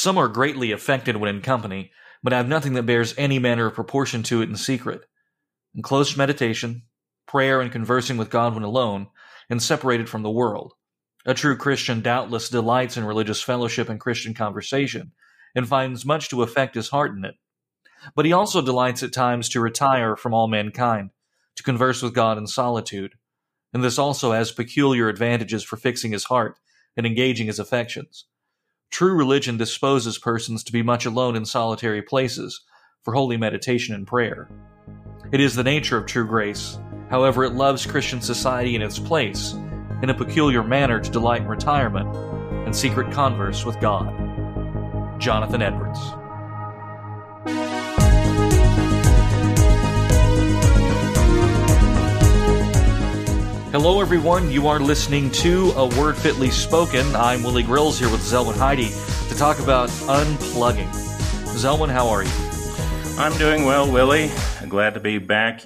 Some are greatly affected when in company, but have nothing that bears any manner of proportion to it in secret. In close meditation, prayer, and conversing with God when alone, and separated from the world. A true Christian doubtless delights in religious fellowship and Christian conversation, and finds much to affect his heart in it. But he also delights at times to retire from all mankind, to converse with God in solitude, and this also has peculiar advantages for fixing his heart and engaging his affections. True religion disposes persons to be much alone in solitary places for holy meditation and prayer. It is the nature of true grace, however, it loves Christian society in its place, in a peculiar manner to delight in retirement and secret converse with God. Jonathan Edwards. Hello, everyone. You are listening to A Word Fitly Spoken. I'm Willie Grills here with Zelwyn Heide to talk about unplugging. Zelwyn, how are you? I'm doing well, Willie. Glad to be back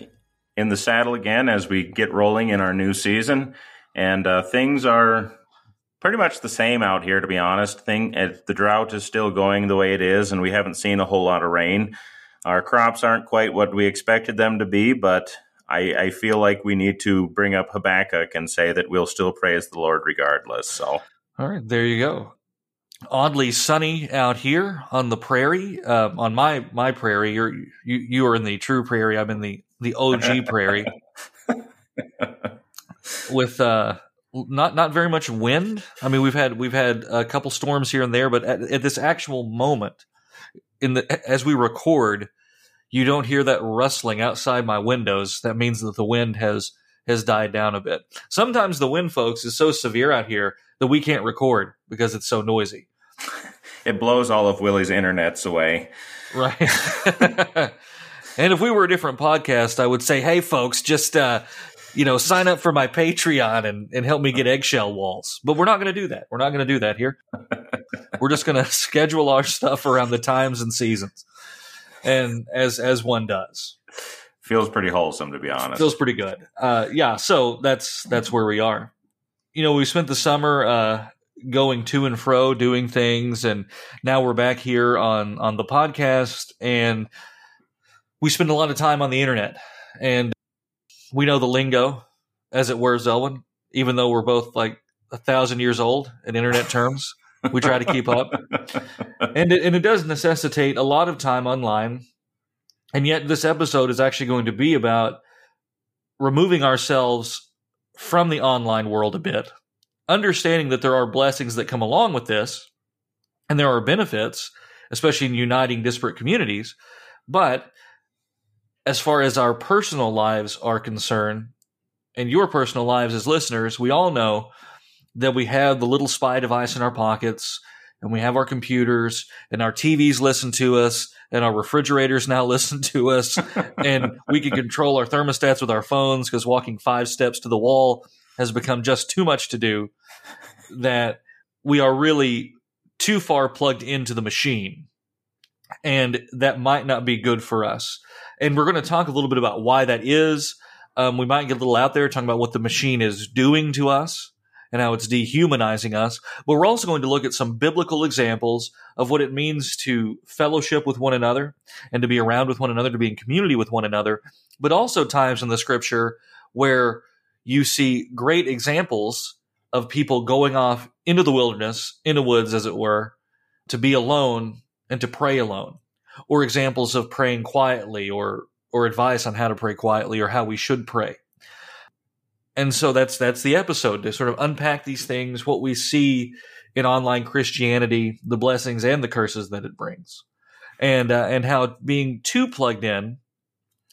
in the saddle again as we get rolling in our new season. And uh, things are pretty much the same out here, to be honest. Thing, uh, the drought is still going the way it is, and we haven't seen a whole lot of rain. Our crops aren't quite what we expected them to be, but I, I feel like we need to bring up Habakkuk and say that we'll still praise the Lord regardless. So, all right, there you go. Oddly sunny out here on the prairie. Uh, on my my prairie, you're you you are in the true prairie. I'm in the the OG prairie. With uh, not not very much wind. I mean, we've had we've had a couple storms here and there, but at, at this actual moment, in the as we record, you don't hear that rustling outside my windows. That means that the wind has has died down a bit. Sometimes the wind, folks, is so severe out here that we can't record because it's so noisy. It blows all of Willie's internets away. Right. and if we were a different podcast, I would say, hey, folks, just uh, you know, sign up for my Patreon and, and help me get eggshell walls. But we're not going to do that. We're not going to do that here. we're just going to schedule our stuff around the times and seasons and as as one does. Feels pretty wholesome, to be honest. Feels pretty good. Uh, yeah, so that's that's where we are. You know, we spent the summer uh, going to and fro, doing things, and now we're back here on on the podcast, and we spend a lot of time on the internet, and we know the lingo, as it were, Zelwyn. Even though we're both like a thousand years old in internet terms we try to keep up, and it, and it does necessitate a lot of time online. And yet, this episode is actually going to be about removing ourselves from the online world a bit, understanding that there are blessings that come along with this, and there are benefits, especially in uniting disparate communities. But as far as our personal lives are concerned, and your personal lives as listeners, we all know that we have the little spy device in our pockets and we have our computers and our TVs listen to us and our refrigerators now listen to us and we can control our thermostats with our phones because walking five steps to the wall has become just too much to do that we are really too far plugged into the machine and that might not be good for us. And we're going to talk a little bit about why that is. Um, we might get a little out there talking about what the machine is doing to us and how it's dehumanizing us. But we're also going to look at some biblical examples of what it means to fellowship with one another and to be around with one another, to be in community with one another, but also times in the scripture where you see great examples of people going off into the wilderness, into woods, as it were, to be alone and to pray alone, or examples of praying quietly or or advice on how to pray quietly or how we should pray and so that's that's the episode to sort of unpack these things, what we see in online Christianity, the blessings and the curses that it brings, and uh, and how being too plugged in,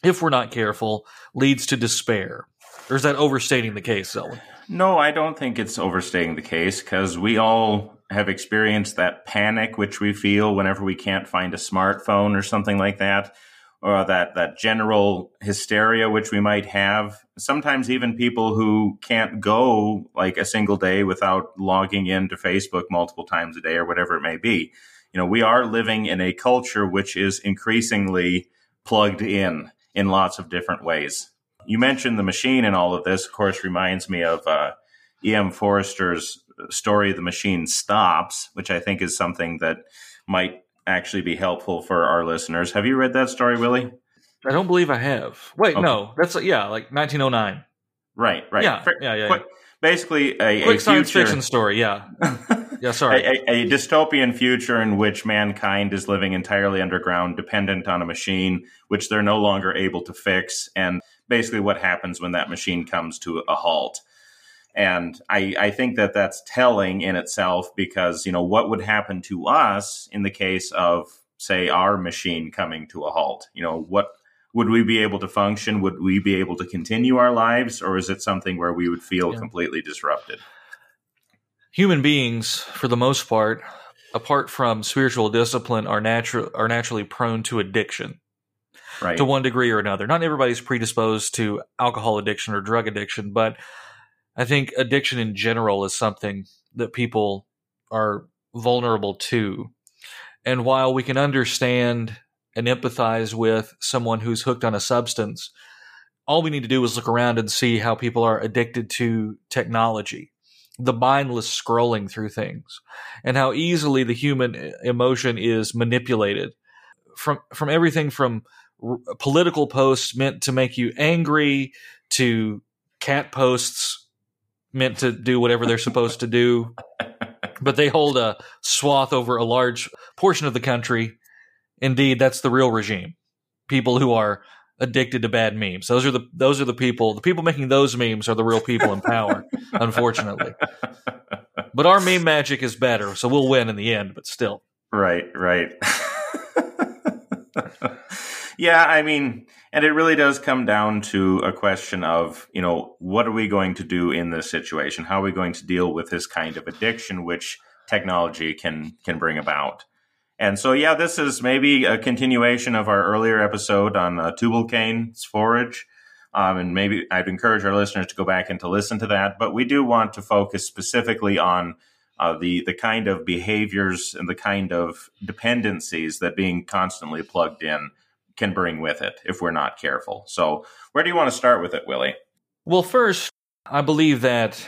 if we're not careful, leads to despair. Or is that overstating the case, Zelwyn? No, I don't think it's overstating the case because we all have experienced that panic which we feel whenever we can't find a smartphone or something like that or that that general hysteria which we might have. Sometimes even people who can't go like a single day without logging into facebook multiple times a day or whatever it may be. You know we are living in a culture which is increasingly plugged in in lots of different ways. You mentioned the machine and all of this of course reminds me of uh, em forster's story the machine stops which i think is something that might actually be helpful for our listeners. Have you read that story, Willie? I don't believe I have. Wait, okay. no, that's yeah, like 1909. Right, right. Yeah, yeah, yeah. Quick, basically, a, quick a science future, fiction story. Yeah, yeah. Sorry, a, a, dystopian future in which mankind is living entirely underground, dependent on a machine which they're no longer able to fix, and basically what happens when that machine comes to a halt. And I, I think that that's telling in itself because, you know, what would happen to us in the case of, say, our machine coming to a halt? You know, what would we be able to function? Would we be able to continue our lives? Or is it something where we would feel yeah. completely disrupted? Human beings, for the most part, apart from spiritual discipline, are natural are naturally prone to addiction. Right. To one degree or another. Not everybody's predisposed to alcohol addiction or drug addiction, but I think addiction in general is something that people are vulnerable to. And while we can understand and empathize with someone who's hooked on a substance, all we need to do is look around and see how people are addicted to technology, the mindless scrolling through things, and how easily the human uh, emotion is manipulated from from everything from r- political posts meant to make you angry to cat posts meant to do whatever they're supposed to do. But they hold a swath over a large portion of the country. Indeed, that's the real regime. People who are addicted to bad memes. Those are the those are the people. The people making those memes are the real people in power, unfortunately. But our meme magic is better, so we'll win in the end, but still. Right, right. yeah, I mean, and it really does come down to a question of, you know, what are we going to do in this situation? How are we going to deal with this kind of addiction which technology can can bring about? And so, yeah, this is maybe a continuation of our earlier episode on uh, Tubal-cain's Forge. Um, and maybe I'd encourage our listeners to go back and to listen to that. But we do want to focus specifically on uh, the the kind of behaviors and the kind of dependencies that being constantly plugged in can bring with it if we're not careful. So, where do you want to start with it, Willie? Well, first, I believe that,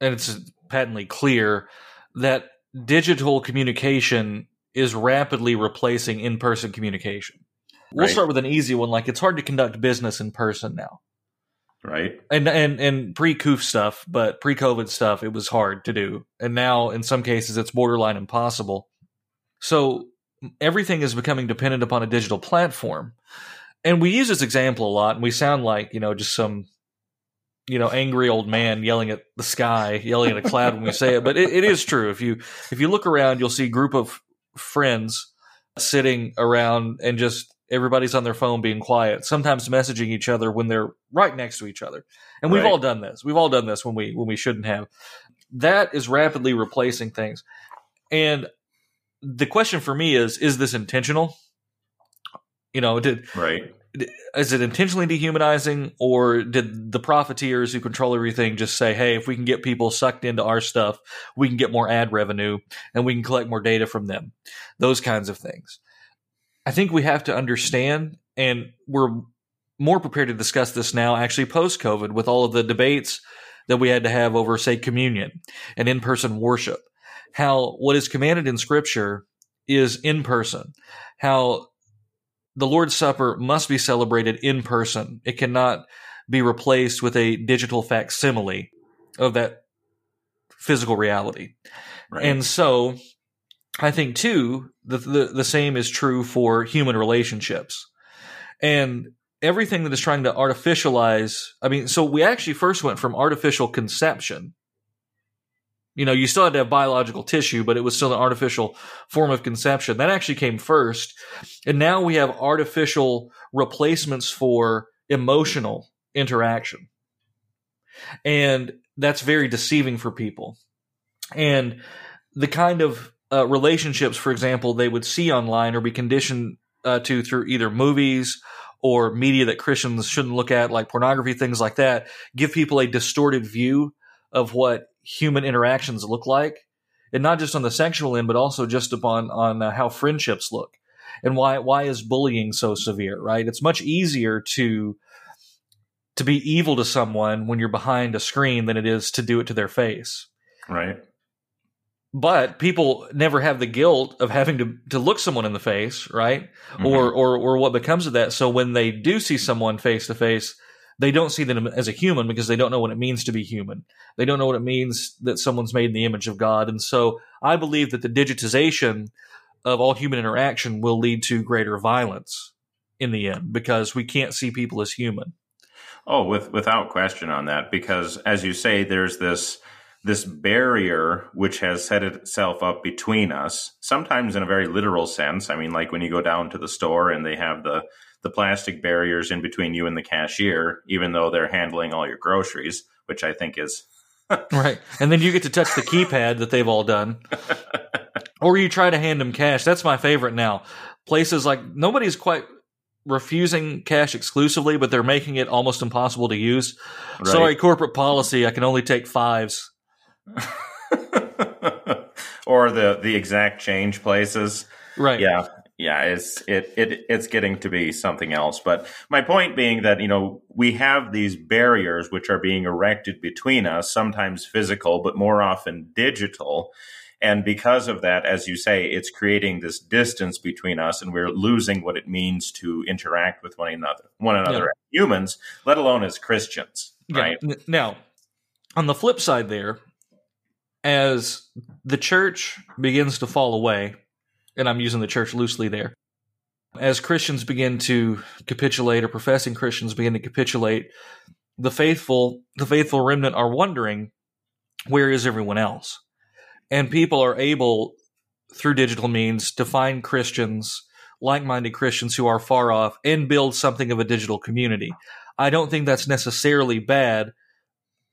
and it's patently clear, that digital communication is rapidly replacing in person communication. We'll right. start with an easy one like it's hard to conduct business in person now. Right. And and and pre-coof stuff, but pre-COVID stuff it was hard to do. And now in some cases it's borderline impossible. So everything is becoming dependent upon a digital platform. And we use this example a lot, and we sound like, you know, just some, you know, angry old man yelling at the sky, yelling at a cloud when we say it. But it, it is true. If you if you look around, you'll see a group of friends sitting around and just everybody's on their phone being quiet, sometimes messaging each other when they're right next to each other. And we've right. all done this. We've all done this when we when we shouldn't have. That is rapidly replacing things. And the question for me is is this intentional? You know did right. is it intentionally dehumanizing or did the profiteers who control everything just say hey if we can get people sucked into our stuff we can get more ad revenue and we can collect more data from them? Those kinds of things. I think we have to understand and we're more prepared to discuss this now actually post covid with all of the debates that we had to have over say communion and in-person worship how what is commanded in scripture is in person, how the Lord's Supper must be celebrated in person. It cannot be replaced with a digital facsimile of that physical reality. Right. And so I think too, the, the, the same is true for human relationships. And everything that is trying to artificialize, I mean, so we actually first went from artificial conception you know, you still had to have biological tissue, but it was still an artificial form of conception. That actually came first. And now we have artificial replacements for emotional interaction. And that's very deceiving for people. And the kind of uh, relationships, for example, they would see online or be conditioned uh, to through either movies or media that Christians shouldn't look at, like pornography, things like that, give people a distorted view of what human interactions look like, and not just on the sexual end, but also just upon on uh, how friendships look, and why why is bullying so severe? Right? It's much easier to to be evil to someone when you're behind a screen than it is to do it to their face. Right. but people never have the guilt of having to, to look someone in the face, right? Mm-hmm. Or, or, or what becomes of that. So when they do see someone face to face, they don't see them as a human because they don't know what it means to be human. They don't know what it means that someone's made in the image of God. And so I believe that the digitization of all human interaction will lead to greater violence in the end because we can't see people as human. Oh, with without question on that because as you say there's this this barrier which has set itself up between us, sometimes in a very literal sense. I mean like when you go down to the store and they have the the plastic barriers in between you and the cashier, even though they're handling all your groceries, which I think is right. And then you get to touch the keypad that they've all done. or you try to hand them cash. That's my favorite now. Places like nobody's quite refusing cash exclusively, but they're making it almost impossible to use. Right. Sorry, corporate policy. I can only take fives. or the the exact change places. Right. Yeah yeah, it's it, it it's getting to be something else. But my point being that you know we have these barriers which are being erected between us, sometimes physical, but more often digital. And because of that, as you say, it's creating this distance between us, and we're losing what it means to interact with one another, one another yeah. as humans, let alone as Christians. Right yeah. now, on the flip side, there, as the church begins to fall away, and I'm using the church loosely there. As Christians begin to capitulate, or professing Christians begin to capitulate, the faithful, the faithful remnant are wondering, where is everyone else? And people are able, through digital means, to find Christians, like minded Christians who are far off, and build something of a digital community. I don't think that's necessarily bad,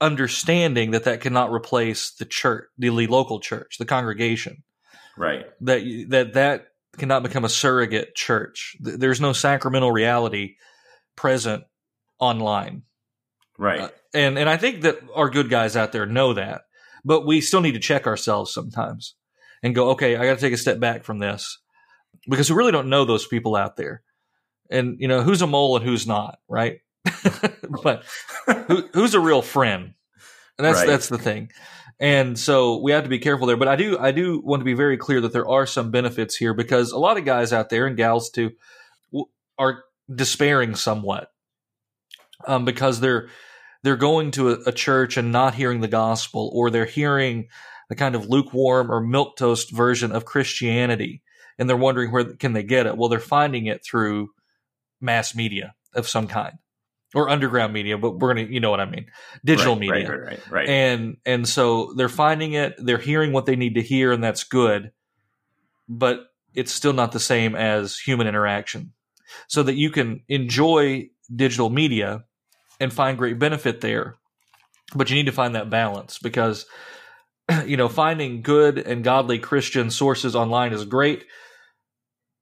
understanding that that cannot replace the church, the local church, the congregation. Right. That that that cannot become a surrogate church. There's no sacramental reality present online. Right. Uh, and and I think that our good guys out there know that, but we still need to check ourselves sometimes and go, okay, I got to take a step back from this because we really don't know those people out there, and you know who's a mole and who's not, right? but who, who's a real friend? And that's right. that's the thing. And so we have to be careful there. But I do I do want to be very clear that there are some benefits here because a lot of guys out there and gals too are despairing somewhat um, because they're they're going to a, a church and not hearing the gospel, or they're hearing the kind of lukewarm or milquetoast version of Christianity, and they're wondering where can they get it. Well, they're finding it through mass media of some kind or underground media, but we're gonna, you know what I mean, digital right, media, right, right, right, and and so they're finding it, they're hearing what they need to hear, and that's good, but it's still not the same as human interaction. So that you can enjoy digital media and find great benefit there, but you need to find that balance because you know finding good and godly Christian sources online is great,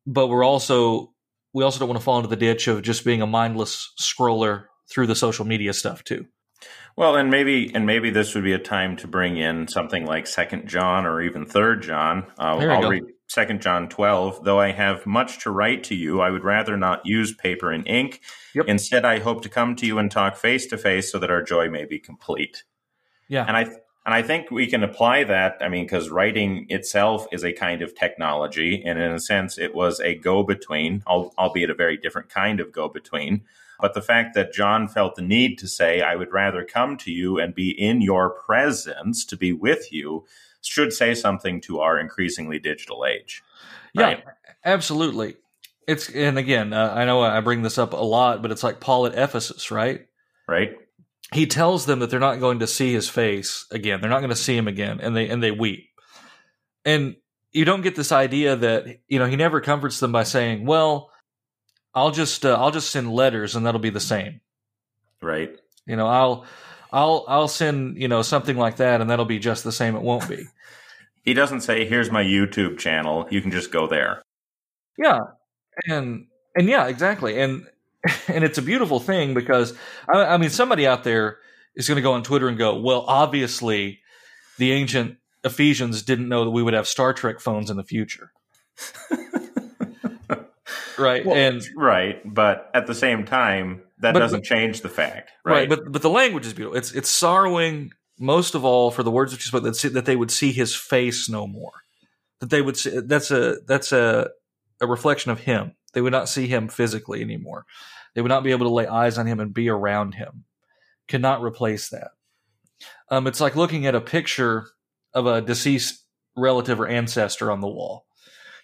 but we're also we also don't want to fall into the ditch of just being a mindless scroller through the social media stuff too. Well, and maybe and maybe this would be a time to bring in something like Second John or even Third John. Uh, I'll go. read Second John twelve. Though I have much to write to you, I would rather not use paper and ink. Yep. Instead, I hope to come to you and talk face to face, so that our joy may be complete. Yeah, and I and I think we can apply that. I mean, because writing itself is a kind of technology, and in a sense, it was a go between, albeit a very different kind of go between. But the fact that John felt the need to say, I would rather come to you and be in your presence to be with you, should say something to our increasingly digital age. Right? Yeah, absolutely. It's, and again, uh, I know I bring this up a lot, but it's like Paul at Ephesus, right? Right he tells them that they're not going to see his face again. They're not going to see him again, and they and they weep. And you don't get this idea that you know he never comforts them by saying, "Well, I'll just uh, I'll just send letters and that'll be the same." Right. You know, I'll I'll I'll send you know something like that, and that'll be just the same. It won't be. he doesn't say, "Here's my YouTube channel. You can just go there." Yeah, and and yeah, exactly. And and it's a beautiful thing because I, I mean somebody out there is going to go on Twitter and go, well, obviously the ancient Ephesians didn't know that we would have Star Trek phones in the future. right. Well, and right, but at the same time that but, doesn't change the fact, right? right? But but the language is beautiful. It's it's sorrowing most of all for the words which he spoke that, that they would see his face no more. That they would see that's a that's a a reflection of him. They would not see him physically anymore. They would not be able to lay eyes on him and be around him. Cannot replace that. Um, it's like looking at a picture of a deceased relative or ancestor on the wall.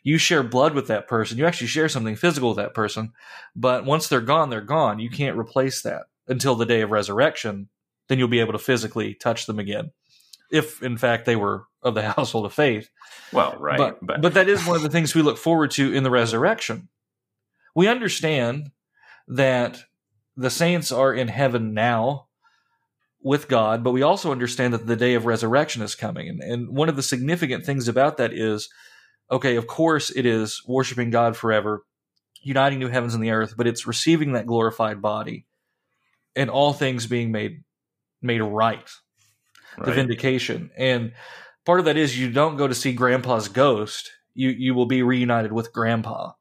You share blood with that person. You actually share something physical with that person. But once they're gone, they're gone. You can't replace that until the day of resurrection. Then you'll be able to physically touch them again. If, in fact, they were of the household of faith. Well, right. But, but, but that is one of the things we look forward to in the resurrection. We understand that the saints are in heaven now with God, but we also understand that the day of resurrection is coming. And, and one of the significant things about that is okay, of course, it is worshiping God forever, uniting new heavens and the earth, but it's receiving that glorified body and all things being made made right, right. the vindication. And part of that is you don't go to see grandpa's ghost, you you will be reunited with grandpa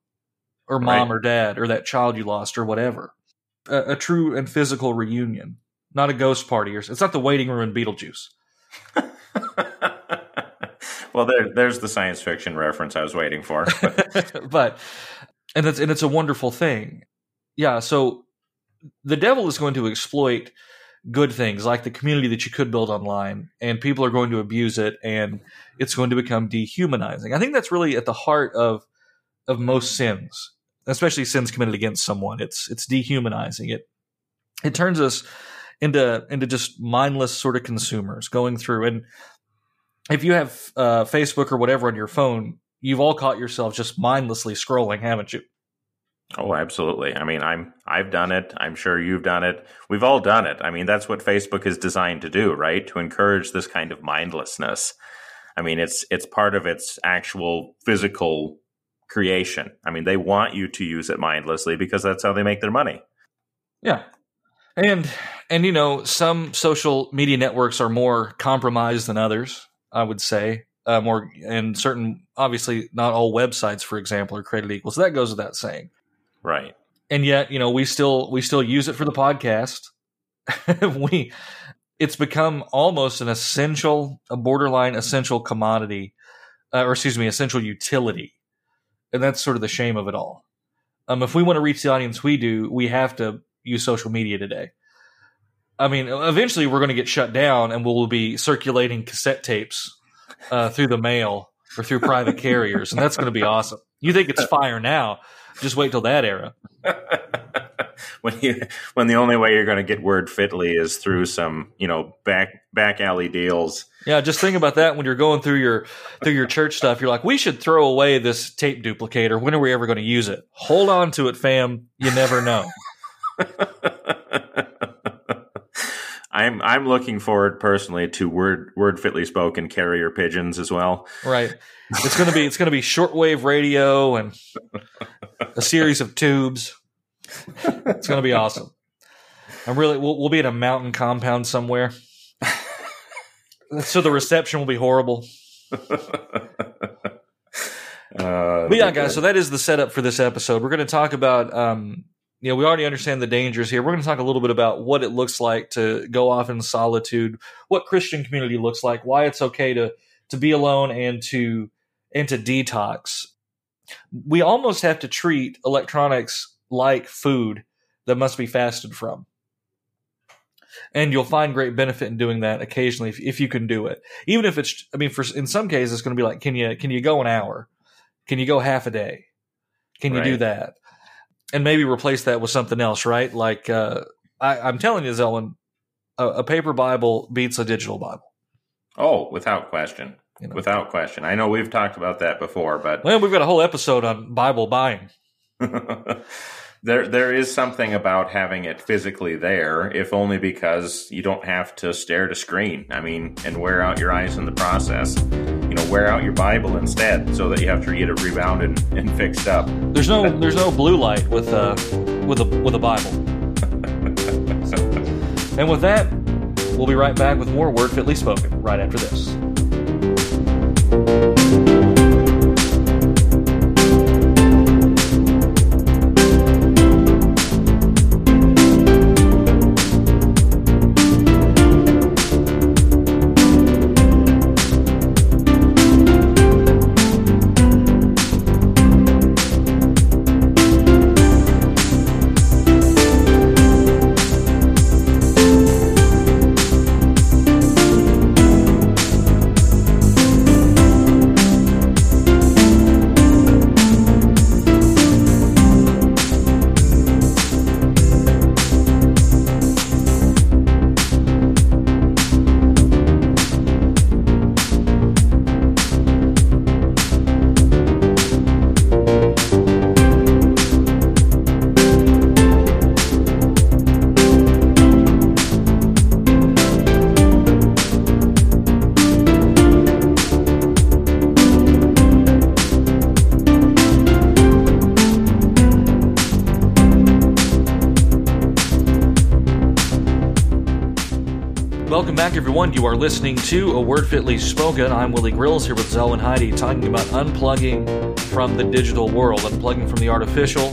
or mom right. or dad or that child you lost or whatever. A, a true and physical reunion not a ghost party. Or it's not the waiting room in Beetlejuice. well, there, there's the science fiction reference I was waiting for. But. but and it's and it's a wonderful thing. Yeah. So the devil is going to exploit good things like the community that you could build online, and people are going to abuse it, and it's going to become dehumanizing. I think that's really at the heart of of most sins, especially sins committed against someone. It's it's dehumanizing. It it turns us into into just mindless sort of consumers going through. And if you have uh, Facebook or whatever on your phone, you've all caught yourself just mindlessly scrolling, haven't you? Oh, absolutely. I mean, I'm I've done it. I'm sure you've done it. We've all done it. I mean, that's what Facebook is designed to do, right? To encourage this kind of mindlessness. I mean, it's it's part of its actual physical creation. I mean, they want you to use it mindlessly because that's how they make their money. Yeah. And and you know, some social media networks are more compromised than others. I would say uh, more, and certain obviously not all websites, for example, are created equal. So that goes without saying, right? And yet, you know, we still we still use it for the podcast. we it's become almost an essential, a borderline essential commodity, uh, or excuse me, essential utility, and that's sort of the shame of it all. Um, if we want to reach the audience we do, we have to use social media today. I mean, eventually we're going to get shut down and we'll be circulating cassette tapes uh, through the mail or through private carriers, and that's going to be awesome. You think it's fire now? Just wait till that era. when you when the only way you're going to get word fitly is through some you know back back alley deals. Yeah, just think about that when you're going through your through your church stuff. You're like, we should throw away this tape duplicator. When are we ever going to use it? Hold on to it, fam. You never know. I'm I'm looking forward personally to word word fitly spoken carrier pigeons as well. Right. It's gonna be it's gonna be shortwave radio and a series of tubes. It's gonna be awesome. I'm really we'll, we'll be in a mountain compound somewhere, so the reception will be horrible. Uh, but yeah, guys. So that is the setup for this episode. We're going to talk about um, you know, we already understand the dangers here. We're going to talk a little bit about what it looks like to go off in solitude, what Christian community looks like, why it's okay to to be alone and to and to detox. We almost have to treat electronics like food that must be fasted from. And you'll find great benefit in doing that occasionally if, if you can do it. Even if it's, I mean, for in some cases, it's going to be like, can you can you go an hour? Can you go half a day? Can you right. do that? and maybe replace that with something else, right? Like uh, I, am telling you, Zelwyn, a, a, paper Bible beats a digital Bible. Oh, without question. You know, without question. I know we've talked about that before, but well, we've got a whole episode on Bible buying. there, there is something about having it physically there, if only because you don't have to stare at a screen. I mean, and wear out your eyes in the process you know wear out your Bible instead, so that you have to get it rebounded and fixed up. There's no there's no blue light with uh with a with a Bible. and with that, we'll be right back with more Word Fitly Spoken right after this. Everyone. You are listening to A Word Fitly Spoken. I'm Willie Grills here with Zelwyn Heide talking about unplugging from the digital world, unplugging from the artificial,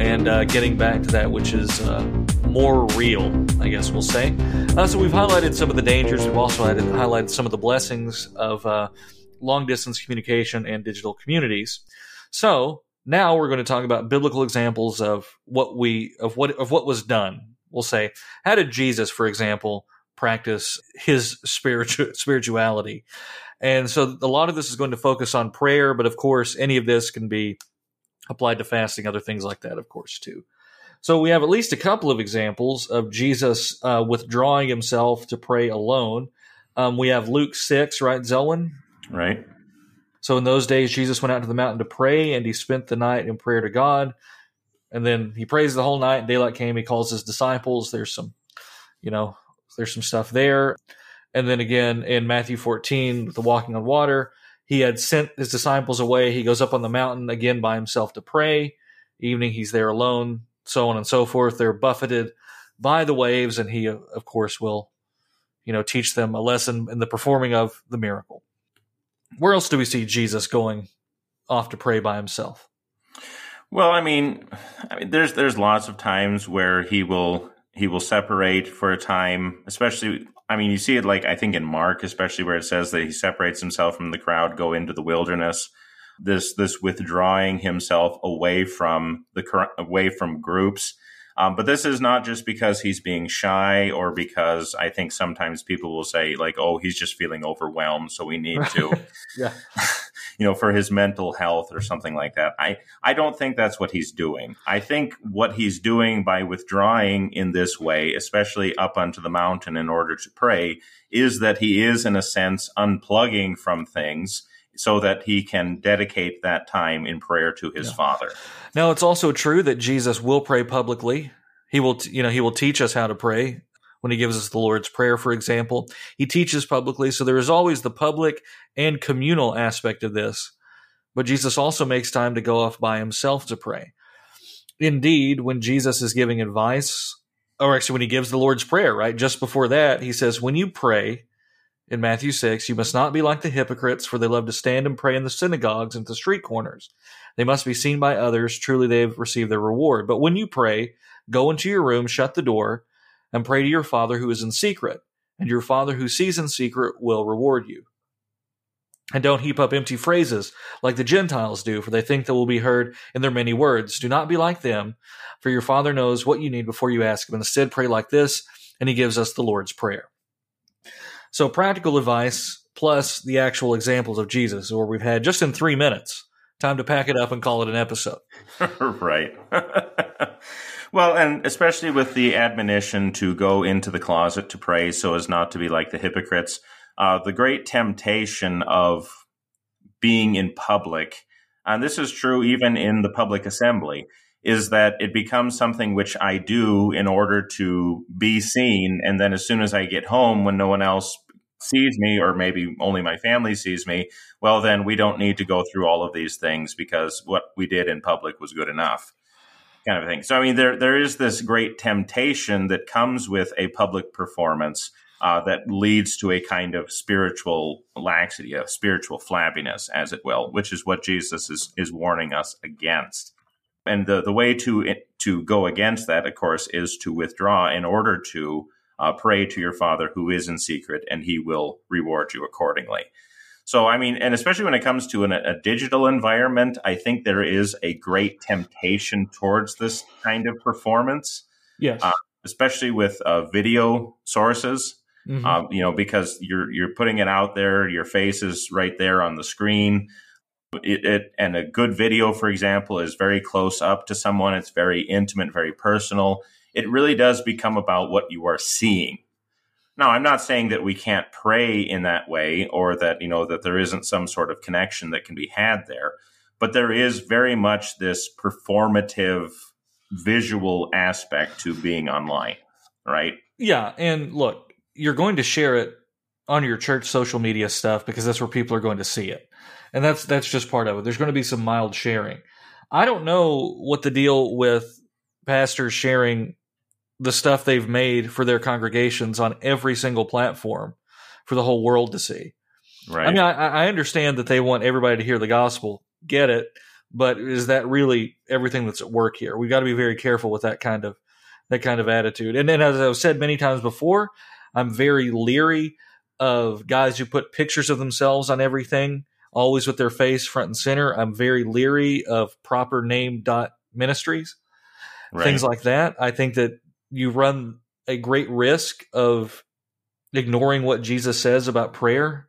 and uh, getting back to that which is uh, more real, I guess we'll say. Uh, so we've highlighted some of the dangers. We've also highlighted some of the blessings of uh, long distance communication and digital communities. So now we're going to talk about biblical examples of what we of what of what was done. We'll say, how did Jesus, for example, practice his spiritual spirituality? And so a lot of this is going to focus on prayer, but of course, any of this can be applied to fasting, other things like that, of course, too. So we have at least a couple of examples of Jesus uh, withdrawing himself to pray alone. Um, we have Luke 6, right, Zelwyn? Right. So in those days, Jesus went out to the mountain to pray, and he spent the night in prayer to God. And then he prays the whole night. Daylight came. He calls his disciples. There's some, you know, there's some stuff there. And then again in Matthew 14, the walking on water, he had sent his disciples away. He goes up on the mountain again by himself to pray. Evening, he's there alone, so on and so forth. They're buffeted by the waves, and he, of course, will, you know, teach them a lesson in the performing of the miracle. Where else do we see Jesus going off to pray by himself? Well, I mean, I mean, there's there's lots of times where he will he will separate for a time, especially. I mean, you see it like I think in Mark, especially where it says that he separates himself from the crowd, go into the wilderness. This this withdrawing himself away from the away from groups um, but this is not just because he's being shy or because I think sometimes people will say, like, oh, he's just feeling overwhelmed. So we need to, yeah. You know, for his mental health or something like that. I, I don't think that's what he's doing. I think what he's doing by withdrawing in this way, especially up onto the mountain in order to pray, is that he is, in a sense, unplugging from things so that he can dedicate that time in prayer to his yeah. Father. Now, it's also true that Jesus will pray publicly. He will, you know, he will teach us how to pray when he gives us the Lord's Prayer, for example. He teaches publicly, so there is always the public and communal aspect of this. But Jesus also makes time to go off by himself to pray. Indeed, when Jesus is giving advice, or actually when he gives the Lord's Prayer, right, just before that, he says, When you pray, in Matthew 6, you must not be like the hypocrites, for they love to stand and pray in the synagogues and the street corners. They must be seen by others. Truly, they have received their reward. But when you pray, go into your room, shut the door, and pray to your Father who is in secret, and your Father who sees in secret will reward you. And don't heap up empty phrases like the Gentiles do, for they think they will be heard in their many words. Do not be like them, for your Father knows what you need before you ask Him. Instead, pray like this, and He gives us the Lord's Prayer. So practical advice plus the actual examples of Jesus, or we've had just in three minutes. Time to pack it up and call it an episode. right. well, and especially with the admonition to go into the closet to pray so as not to be like the hypocrites, uh, the great temptation of being in public, and this is true even in the public assembly, is that it becomes something which I do in order to be seen. And then as soon as I get home, when no one else sees me, or maybe only my family sees me, well, then we don't need to go through all of these things because what we did in public was good enough. Kind of thing. So, I mean, there there is this great temptation that comes with a public performance uh, that leads to a kind of spiritual laxity, a spiritual flabbiness, as it will, which is what Jesus is is warning us against. And the, the way to to go against that, of course, is to withdraw in order to uh, pray to your Father who is in secret, and He will reward you accordingly. So, I mean, and especially when it comes to an, a digital environment, I think there is a great temptation towards this kind of performance. Yes, uh, especially with uh, video sources. Mm-hmm. Uh, you know, because you're you're putting it out there, your face is right there on the screen. It, it, and a good video, for example, is very close up to someone. It's very intimate, very personal. It really does become about what you are seeing. Now, I'm not saying that we can't pray in that way or that, you know, that there isn't some sort of connection that can be had there, but there is very much this performative visual aspect to being online, right? Yeah. And look, you're going to share it on your church social media stuff because that's where people are going to see it and that's that's just part of it. There's going to be some mild sharing. I don't know what the deal with pastors sharing the stuff they've made for their congregations on every single platform for the whole world to see. Right. I mean, I, I understand that they want everybody to hear the gospel, get it, but is that really everything that's at work here? We've got to be very careful with that kind of that kind of attitude. And then, as I've said many times before, I'm very leery of guys who put pictures of themselves on everything, always with their face front and center. I'm very leery of proper name dot ministries, right. things like that. I think that you run a great risk of ignoring what Jesus says about prayer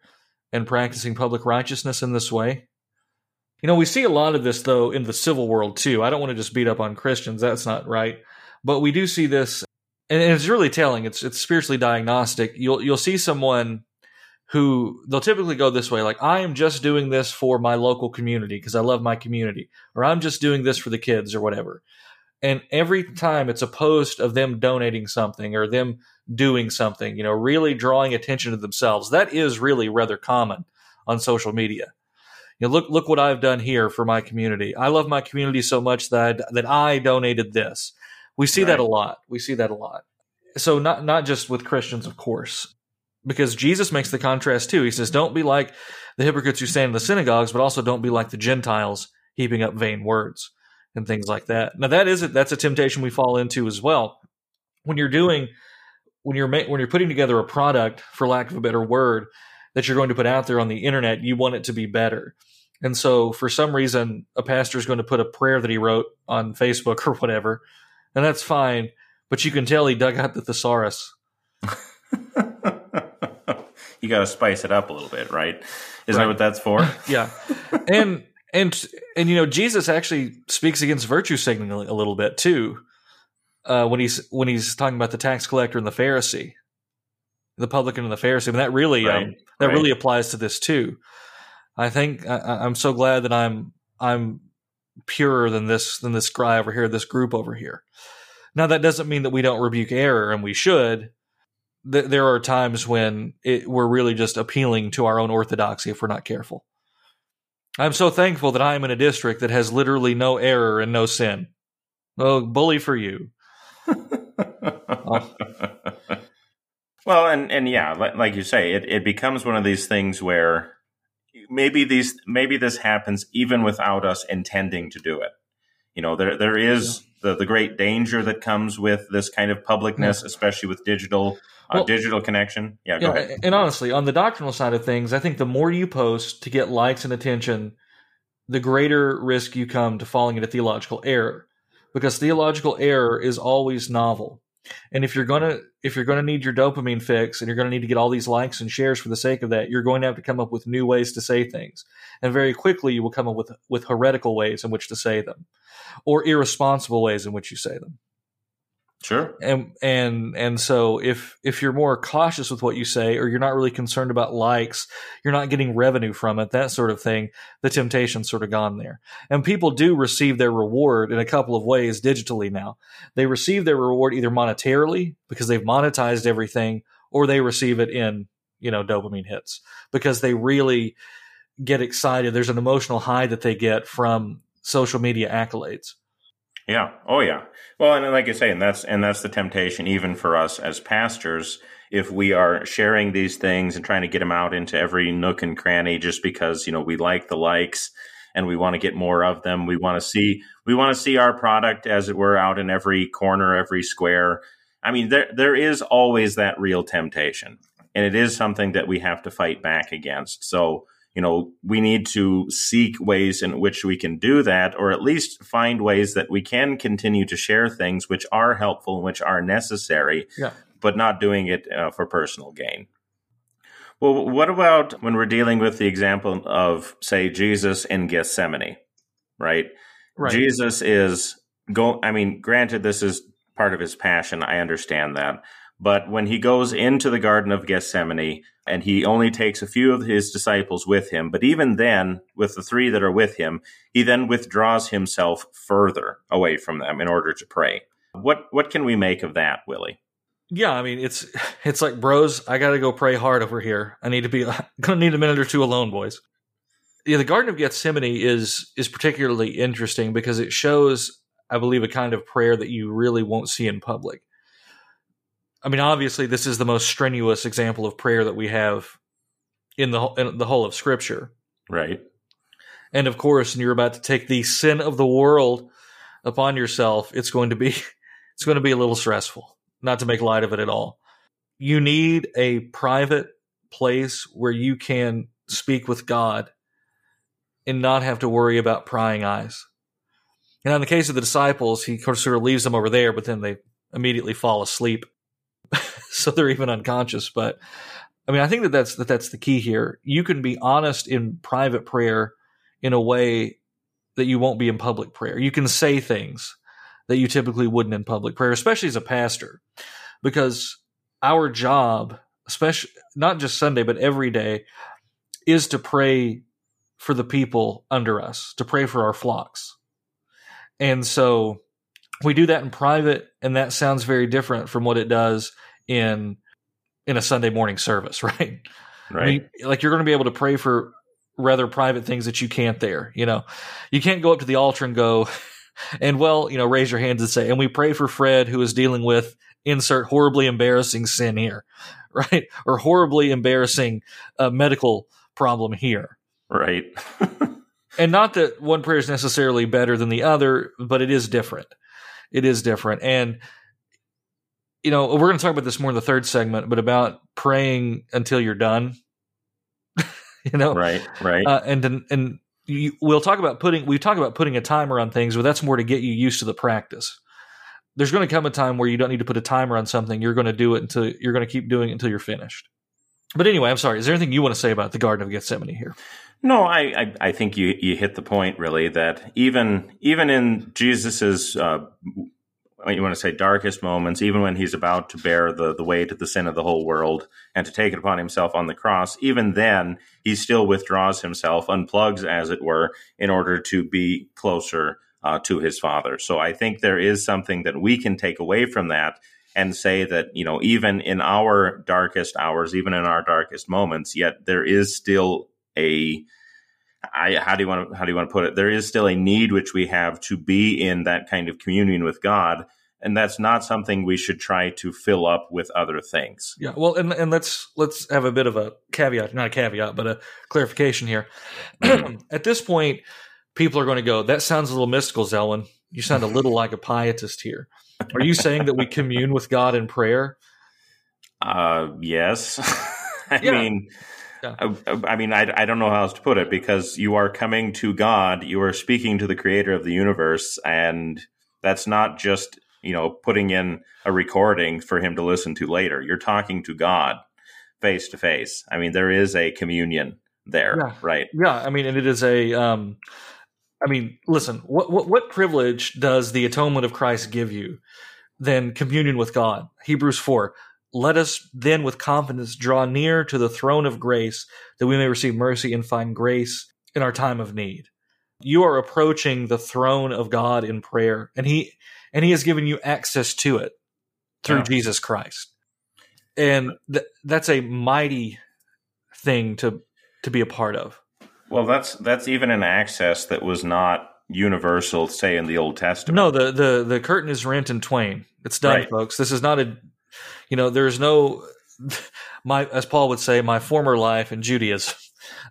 and practicing public righteousness in this way. You know, we see a lot of this though in the civil world too. I don't want to just beat up on Christians. That's not right. But we do see this and it's really telling. It's it's spiritually diagnostic. You'll you'll see someone who they'll typically go this way like I am just doing this for my local community because I love my community or I'm just doing this for the kids or whatever. And every time it's a post of them donating something or them doing something, you know, really drawing attention to themselves. That is really rather common on social media. You know, look look what I've done here for my community. I love my community so much that I, that I donated this. We see right. that a lot. We see that a lot. So not not just with Christians, of course, because Jesus makes the contrast too. He says, "Don't be like the hypocrites who stand in the synagogues, but also don't be like the Gentiles, heaping up vain words and things like that." Now that is a, that's a temptation we fall into as well. When you're doing when you're when you're putting together a product, for lack of a better word, that you're going to put out there on the internet, you want it to be better. And so, for some reason, a pastor is going to put a prayer that he wrote on Facebook or whatever, and that's fine. But you can tell he dug out the thesaurus. you got to spice it up a little bit, right? Isn't right. that what that's for? yeah, and and and you know, Jesus actually speaks against virtue signaling a little bit too uh, when he's when he's talking about the tax collector and the Pharisee, the publican and the Pharisee. I mean, that really right. um, that right. really applies to this too. I think I, am so glad that I'm I'm purer than this than this guy over here, this group over here. Now that doesn't mean that we don't rebuke error, and we should. Th- there are times when it, we're really just appealing to our own orthodoxy if we're not careful. I'm so thankful that I am in a district that has literally no error and no sin. Oh, bully for you oh. Well, and and yeah, like you say, it, it becomes one of these things where maybe these maybe this happens even without us intending to do it. You know, there there is yeah. the the great danger that comes with this kind of publicness, yeah. especially with digital uh, well, digital connection. Yeah, yeah, go ahead. And honestly, on the doctrinal side of things, I think the more you post to get likes and attention, the greater risk you come to falling into theological error because theological error is always novel. And if you're gonna if you're gonna need your dopamine fix and you're gonna need to get all these likes and shares for the sake of that, you're going to have to come up with new ways to say things. And very quickly you will come up with with heretical ways in which to say them, or irresponsible ways in which you say them. Sure. And and and so if if you're more cautious with what you say or you're not really concerned about likes, you're not getting revenue from it, that sort of thing, the temptation's sort of gone there. And people do receive their reward in a couple of ways digitally now. They receive their reward either monetarily because they've monetized everything or they receive it in, you know, dopamine hits because they really get excited. There's an emotional high that they get from social media accolades. Yeah. Oh, yeah. Well, and like I say, and that's and that's the temptation, even for us as pastors, if we are sharing these things and trying to get them out into every nook and cranny, just because you know we like the likes and we want to get more of them. We want to see we want to see our product, as it were, out in every corner, every square. I mean, there there is always that real temptation, and it is something that we have to fight back against. So you know, we need to seek ways in which we can do that, or at least find ways that we can continue to share things which are helpful and which are necessary, yeah. but not doing it uh, for personal gain. Well, what about when we're dealing with the example of, say, Jesus in Gethsemane, right? Right. Jesus is go. I mean, granted, this is part of his passion. I understand that, but when he goes into the Garden of Gethsemane and he only takes a few of his disciples with him, but even then, with the three that are with him, he then withdraws himself further away from them in order to pray. What what can we make of that, Willie? Yeah, I mean it's it's like bros, I got to go pray hard over here. I need to be gonna need a minute or two alone, boys. Yeah, the Garden of Gethsemane is is particularly interesting because it shows, I believe, a kind of prayer that you really won't see in public I mean, obviously, this is the most strenuous example of prayer that we have in the in the whole of Scripture. Right. And of course, when you're about to take the sin of the world upon yourself, it's going to be it's going to be a little stressful. Not to make light of it at all. You need a private place where you can speak with God and not have to worry about prying eyes. And in the case of the disciples, he sort of leaves them over there, but then they immediately fall asleep, so they're even unconscious. But I mean, I think that that's that that's the key here. You can be honest in private prayer in a way that you won't be in public prayer. You can say things that you typically wouldn't in public prayer, especially as a pastor, because our job, especially not just Sunday but every day, is to pray for the people under us, to pray for our flocks. And so we do that in private, and that sounds very different from what it does in in a Sunday morning service, right? Right. I mean, like you're going to be able to pray for rather private things that you can't there. You know, you can't go up to the altar and go, and well, you know, raise your hands and say, and we pray for Fred who is dealing with insert horribly embarrassing sin here, right? Or horribly embarrassing uh, medical problem here. Right. and not that one prayer is necessarily better than the other, but it is different. It is different. And, you know, we're going to talk about this more in the third segment, but about praying until you're done. you know, right, right. Uh, and, and, you, we'll talk about putting, we talk about putting a timer on things, but that's more to get you used to the practice. There's going to come a time where you don't need to put a timer on something. You're going to do it until you're going to keep doing it until you're finished. But anyway, I'm sorry. Is there anything you want to say about the Garden of Gethsemane here? No, I, I, I think you, you hit the point really that even even in Jesus's uh, you want to say darkest moments, even when he's about to bear the, the weight of the sin of the whole world and to take it upon himself on the cross, even then he still withdraws himself, unplugs as it were, in order to be closer uh, to his Father. So I think there is something that we can take away from that and say that you know even in our darkest hours even in our darkest moments yet there is still a I, how do you want to how do you want to put it? There is still a need which we have to be in that kind of communion with God and that's not something we should try to fill up with other things. Yeah well and and let's let's have a bit of a caveat not a caveat but a clarification here. At this point people are going to go that sounds a little mystical Zelwyn. You sound a little like a pietist here. Are you saying that we commune with God in prayer? Uh, yes. I Yeah. mean, Yeah. I, I mean, I, I don't know how else to put it because you are coming to God, you are speaking to the creator of the universe, and that's not just, you know, putting in a recording for him to listen to later. You're talking to God face to face. I mean, there is a communion there, Yeah. right? Yeah, I mean, and it is a. Um, I mean, listen. What, what what privilege does the atonement of Christ give you? Than communion with God. Hebrews four. Let us then with confidence draw near to the throne of grace that we may receive mercy and find grace in our time of need. You are approaching the throne of God in prayer, and he and he has given you access to it through Yeah. Jesus Christ. And th- that's a mighty thing to to be a part of. Well, that's that's even an access that was not universal, say in the Old Testament. No, the the the curtain is rent in twain. It's done, Right. folks. This is not a, you know, there's no, my as Paul would say, my former life in Judaism.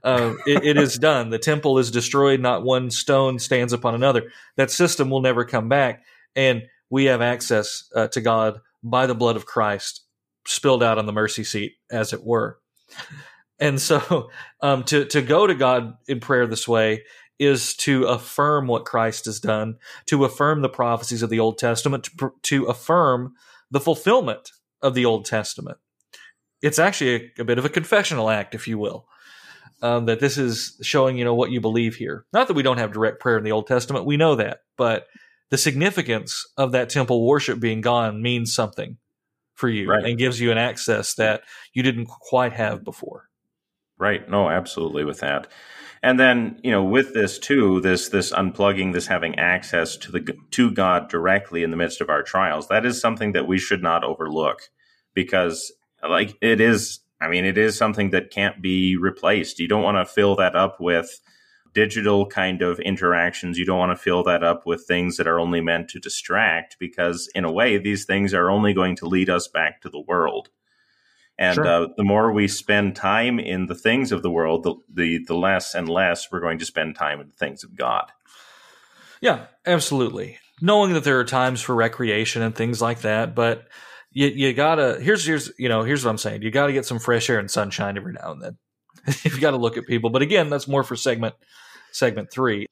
Uh, it, it is done. The temple is destroyed. Not one stone stands upon another. That system will never come back, and we have access uh, to God by the blood of Christ spilled out on the mercy seat, as it were. And so, um, to to go to God in prayer this way is to affirm what Christ has done, to affirm the prophecies of the Old Testament, to, to affirm the fulfillment of the Old Testament. It's actually a, a bit of a confessional act, if you will. Um, that this is showing, you know, what you believe here. Not that we don't have direct prayer in the Old Testament, we know that, but the significance of that temple worship being gone means something for you Right. and gives you an access that you didn't quite have before. Right. No, absolutely with that. And then, you know, with this too, this this unplugging, this having access to the to God directly in the midst of our trials, that is something that we should not overlook because like it is I mean, it is something that can't be replaced. You don't want to fill that up with digital kind of interactions, you don't want to fill that up with things that are only meant to distract because, in a way, these things are only going to lead us back to the world. And sure. uh, the more we spend time in the things of the world, the, the, the less and less we're going to spend time in the things of God. Yeah, absolutely. Knowing that there are times for recreation and things like that, but you, you gotta here's here's you know here's what I'm saying. You gotta get some fresh air and sunshine every now and then. You've got to look at people, but again, that's more for segment segment three.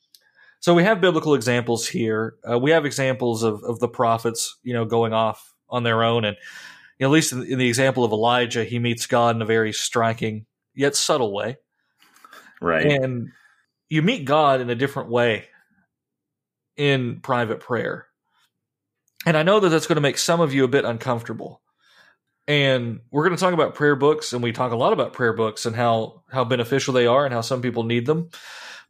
So we have biblical examples here. Uh, we have examples of of the prophets, you know, going off on their own, and you know, at least in, in the example of Elijah, he meets God in a very striking yet subtle way. Right, and you meet God in a different way in private prayer. And I know that that's going to make some of you a bit uncomfortable. And we're going to talk about prayer books, and we talk a lot about prayer books and how, how beneficial they are and how some people need them.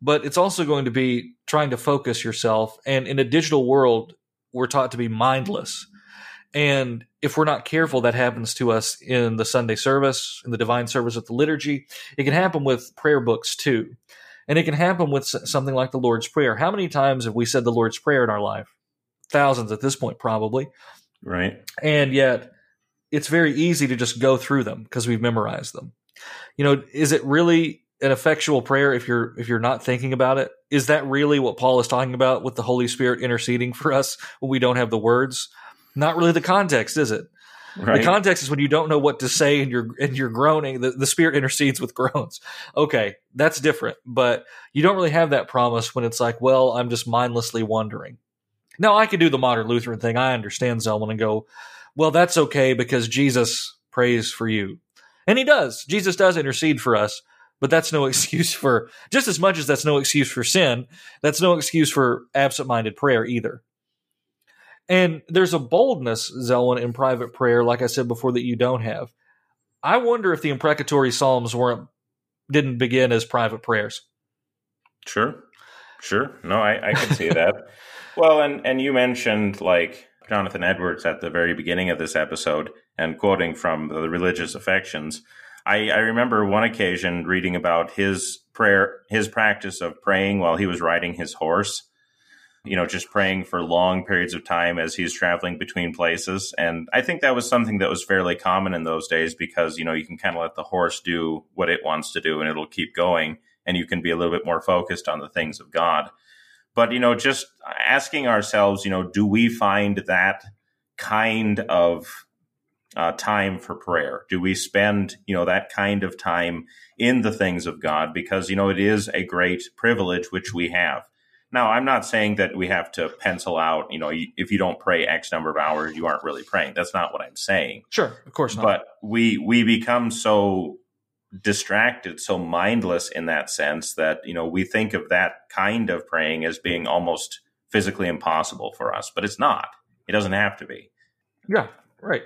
But it's also going to be trying to focus yourself. And in a digital world, we're taught to be mindless. And if we're not careful, that happens to us in the Sunday service, in the divine service at the liturgy. It can happen with prayer books too. And it can happen with something like the Lord's Prayer. How many times have we said the Lord's Prayer in our life? Thousands at this point, probably. Right. And yet, it's very easy to just go through them because we've memorized them. You know, is it really an effectual prayer if you're if you're not thinking about it? Is that really what Paul is talking about with the Holy Spirit interceding for us when we don't have the words? Not really the context, is it? Right. The context is when you don't know what to say and you're and you're groaning. The, the spirit intercedes with groans. Okay, that's different. But you don't really have that promise when it's like, well, I'm just mindlessly wondering. Now I can do the modern Lutheran thing. I understand Zelwyn and go, well, that's okay because Jesus prays for you, and He does. Jesus does intercede for us. But that's no excuse for just as much as that's no excuse for sin. That's no excuse for absent-minded prayer either. And there's a boldness, Zelwyn, in private prayer, like I said before, that you don't have. I wonder if the imprecatory psalms weren't didn't begin as private prayers. Sure, sure. No, I, I can see that. Well, and and you mentioned like Jonathan Edwards at the very beginning of this episode, and quoting from the religious affections. I, I remember one occasion reading about his prayer, his practice of praying while he was riding his horse you know, just praying for long periods of time as he's traveling between places. And I think that was something that was fairly common in those days because, you know, you can kind of let the horse do what it wants to do and it'll keep going and you can be a little bit more focused on the things of God. But, you know, just asking ourselves, you know, do we find that kind of uh, time for prayer? Do we spend, you know, that kind of time in the things of God? Because, you know, it is a great privilege which we have now, I'm not saying that we have to pencil out, you know, if you don't pray X number of hours, you aren't really praying. That's not what I'm saying. Sure, of course not. But we we become so distracted, so mindless in that sense that, you know, we think of that kind of praying as being almost physically impossible for us, but it's not. It doesn't have to be. Yeah, right.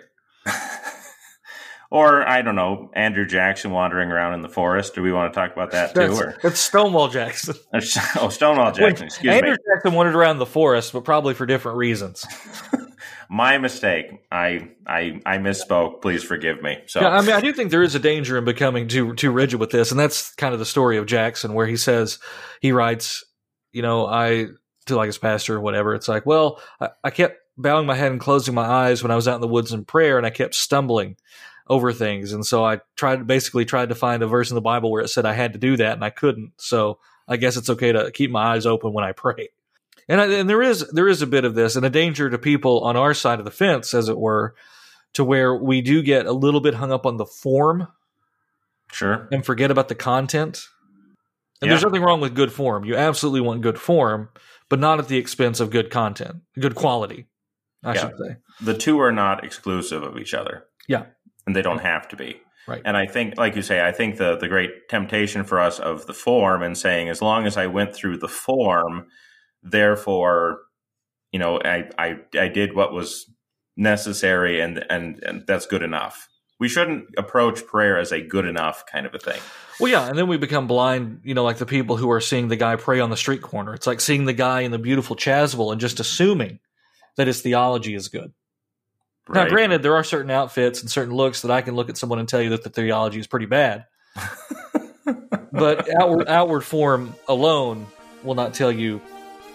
Or I don't know, Andrew Jackson wandering around in the forest. Do we want to talk about that too? That's, that's Stonewall Jackson. oh, Stonewall Jackson. Excuse Andrew me. Andrew Jackson wandered around the forest, but probably for different reasons. My mistake. I I I misspoke. Please forgive me. So yeah, I mean, I do think there is a danger in becoming too too rigid with this, and that's kind of the story of Jackson, where he says he writes, you know, I to like his pastor or whatever. It's like, well, I, I kept bowing my head and closing my eyes when I was out in the woods in prayer, and I kept stumbling over things. And so I tried basically tried to find a verse in the Bible where it said I had to do that and I couldn't. So I guess it's okay to keep my eyes open when I pray. And, I, and there is there is a bit of this and a danger to people on our side of the fence, as it were, to where we do get a little bit hung up on the form, sure, and forget about the content. And yeah. there's nothing wrong with good form. You absolutely want good form, but not at the expense of good content, good quality. I yeah. should say the two are not exclusive of each other. Yeah, and they don't have to be. Right. And I think, like you say, I think the the great temptation for us of the form and saying, as long as I went through the form, therefore, you know, I I, I did what was necessary, and, and and that's good enough. We shouldn't approach prayer as a good enough kind of a thing. Well, yeah, and then we become blind, you know, like the people who are seeing the guy pray on the street corner. It's like seeing the guy in the beautiful chasuble and just assuming that his theology is good. Right. Now, granted, there are certain outfits and certain looks that I can look at someone and tell you that the theology is pretty bad. but outward outward form alone will not tell you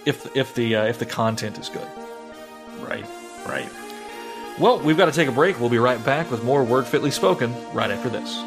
if if the uh, if the content is good. Right, right. Well, we've got to take a break. We'll be right back with more Word Fitly Spoken right after this.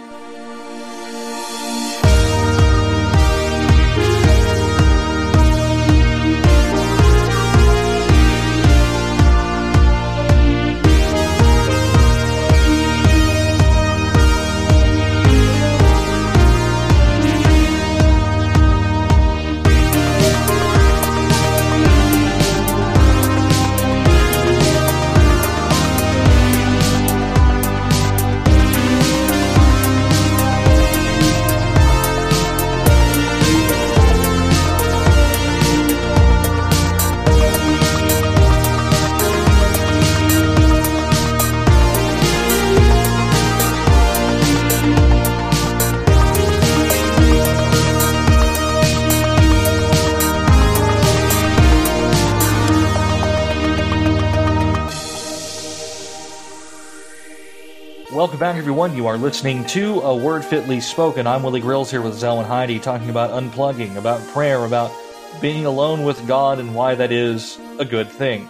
Welcome back, everyone. You are listening to A Word Fitly Spoken. I'm Willie Grills here with Zelwyn Heide talking about unplugging, about prayer, about being alone with God and why that is a good thing.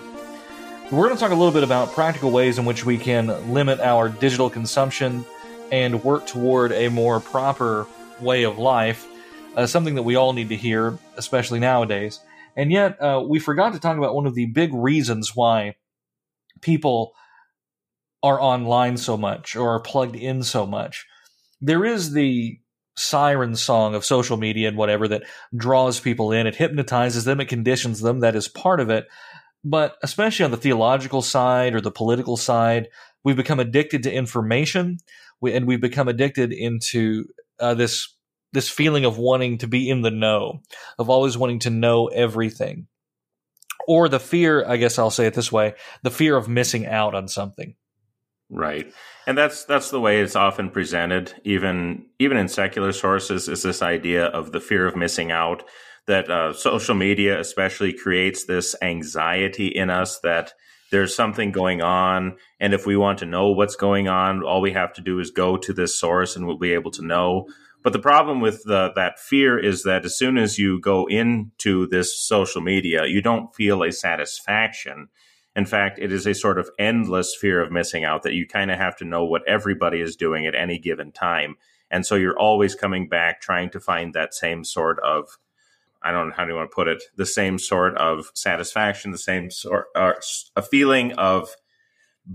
We're going to talk a little bit about practical ways in which we can limit our digital consumption and work toward a more proper way of life, uh, something that we all need to hear, especially nowadays. And yet, uh, we forgot to talk about one of the big reasons why people are online so much or are plugged in so much. There is the siren song of social media and whatever that draws people in. It hypnotizes them, it conditions them. That is part of it. But especially on the theological side or the political side, we've become addicted to information, we, and we've become addicted into uh, this this feeling of wanting to be in the know, of always wanting to know everything, or the fear. I guess I'll say it this way: the fear of missing out on something. Right. And that's that's the way it's often presented, even even in secular sources, is this idea of the fear of missing out. That uh, social media, especially, creates this anxiety in us that there's something going on, and if we want to know what's going on, all we have to do is go to this source, and we'll be able to know. But the problem with the, that fear is that as soon as you go into this social media, you don't feel a satisfaction in fact, it is a sort of endless fear of missing out that you kind of have to know what everybody is doing at any given time. And so you're always coming back trying to find that same sort of, I don't know how do you want to put it, the same sort of satisfaction, the same sort, uh, a feeling of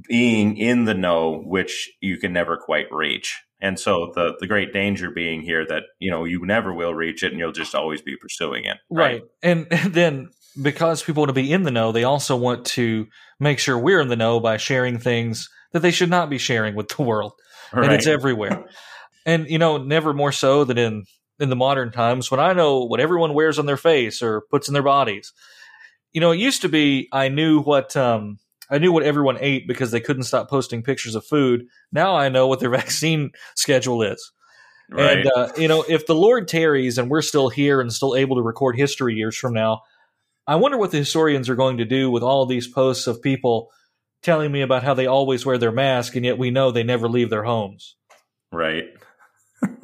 being in the know, which you can never quite reach. And so the the great danger being here that you know you never will reach it, and you'll just always be pursuing it. Right, right. And then because people want to be in the know, they also want to make sure we're in the know by sharing things that they should not be sharing with the world. Right. And it's everywhere. and you know, never more so than in in the modern times when I know what everyone wears on their face or puts in their bodies. You know, it used to be I knew what um I knew what everyone ate because they couldn't stop posting pictures of food. Now I know what their vaccine schedule is. Right. And uh, you know, if the Lord tarries and we're still here and still able to record history years from now, I wonder what the historians are going to do with all these posts of people telling me about how they always wear their mask and yet we know they never leave their homes. Right.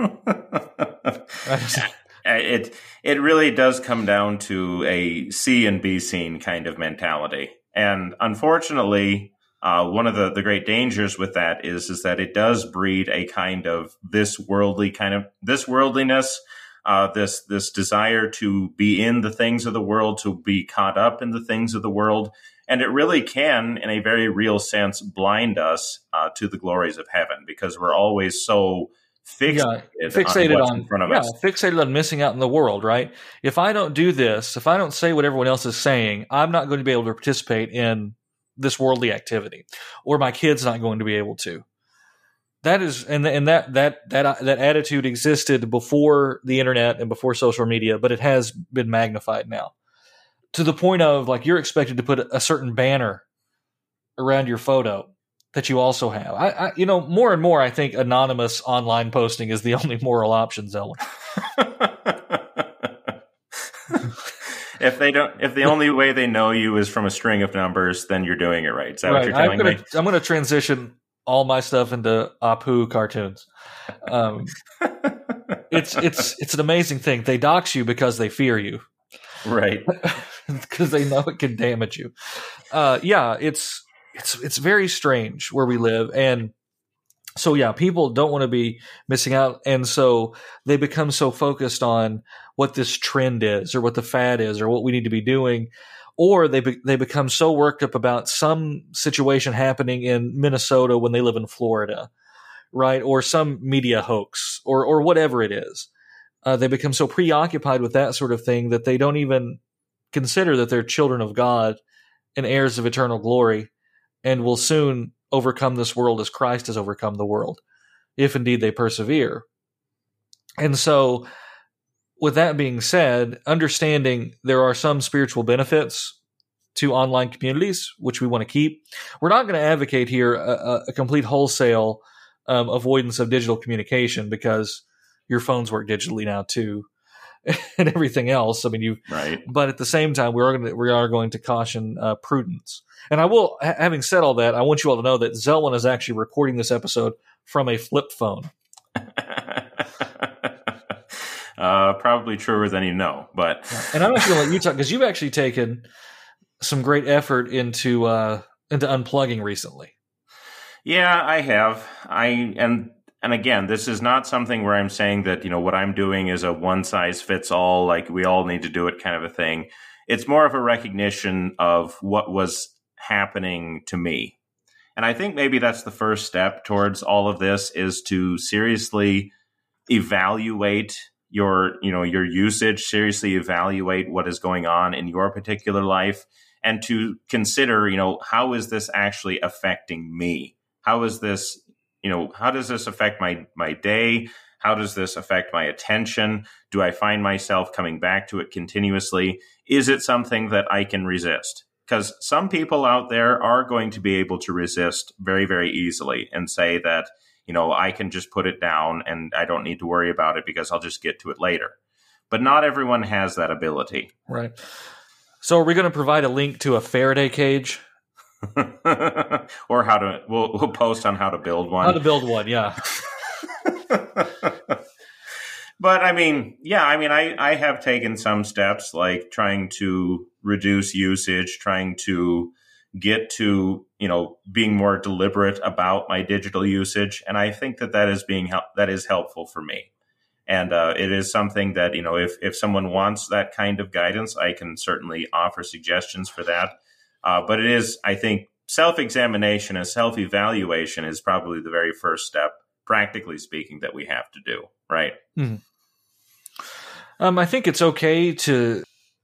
it it really does come down to a see and be seen kind of mentality. And unfortunately, uh, one of the, the great dangers with that is is that it does breed a kind of this worldly kind of this worldliness uh, this this desire to be in the things of the world, to be caught up in the things of the world, and it really can, in a very real sense, blind us uh, to the glories of heaven because we're always so fixated, yeah, fixated on, in front of yeah, us. fixated on missing out in the world. Right? If I don't do this, if I don't say what everyone else is saying, I'm not going to be able to participate in this worldly activity, or my kid's not going to be able to that is and and that that that uh, that attitude existed before the internet and before social media, but it has been magnified now to the point of like you're expected to put a certain banner around your photo that you also have. I, I you know more and more I think anonymous online posting is the only moral option, Zella. if they don't, if the only way they know you is from a string of numbers, then you're doing it right. Is that right. what you're telling I'm gonna, me? I'm going to transition all my stuff into Apu cartoons. Um, it's it's it's an amazing thing. They dox you because they fear you, right? Because they know it can damage you. Uh, yeah, it's it's it's very strange where we live, and so yeah, people don't want to be missing out, and so they become so focused on what this trend is, or what the fad is, or what we need to be doing, or they be, they become so worked up about some situation happening in Minnesota when they live in Florida, right, or some media hoax, or or whatever it is. Uh, they become so preoccupied with that sort of thing that they don't even consider that they're children of God and heirs of eternal glory, and will soon overcome this world as Christ has overcome the world, if indeed they persevere. And so, with that being said, understanding there are some spiritual benefits to online communities, which we want to keep. We're not going to advocate here a, a complete wholesale um, avoidance of digital communication because your phones work digitally now too. and everything else. I mean, you. Right. But at the same time, we are going to, we are going to caution uh, prudence. And I will, ha- having said all that, I want you all to know that Zelwyn is actually recording this episode from a flip phone. uh, probably truer than you know, but. and I'm actually going to let you talk because you've actually taken some great effort into uh, into unplugging recently. Yeah, I have. I and and again, this is not something where I'm saying that, you know, what I'm doing is a one size fits all, like we all need to do it kind of a thing. It's more of a recognition of what was happening to me. And I think maybe that's the first step towards all of this is to seriously evaluate your, you know, your usage, seriously evaluate what is going on in your particular life and to consider, you know, how is this actually affecting me? How is this you know, how does this affect my my day? How does this affect my attention? Do I find myself coming back to it continuously? Is it something that I can resist? Because some people out there are going to be able to resist very, very easily and say that, you know, I can just put it down and I don't need to worry about it because I'll just get to it later. But not everyone has that ability. Right. So, are we going to provide a link to a Faraday cage or how to we'll, we'll post on how to build one. How to build one, yeah. but I mean, yeah, I mean, I I have taken some steps like trying to reduce usage, trying to get to you know being more deliberate about my digital usage, and I think that that is being help that is helpful for me. And uh, it is something that you know, if if someone wants that kind of guidance, I can certainly offer suggestions for that uh, but it is, I think, self examination and self evaluation is probably the very first step, practically speaking, that we have to do, right? Mm-hmm. Um, I think it's okay to,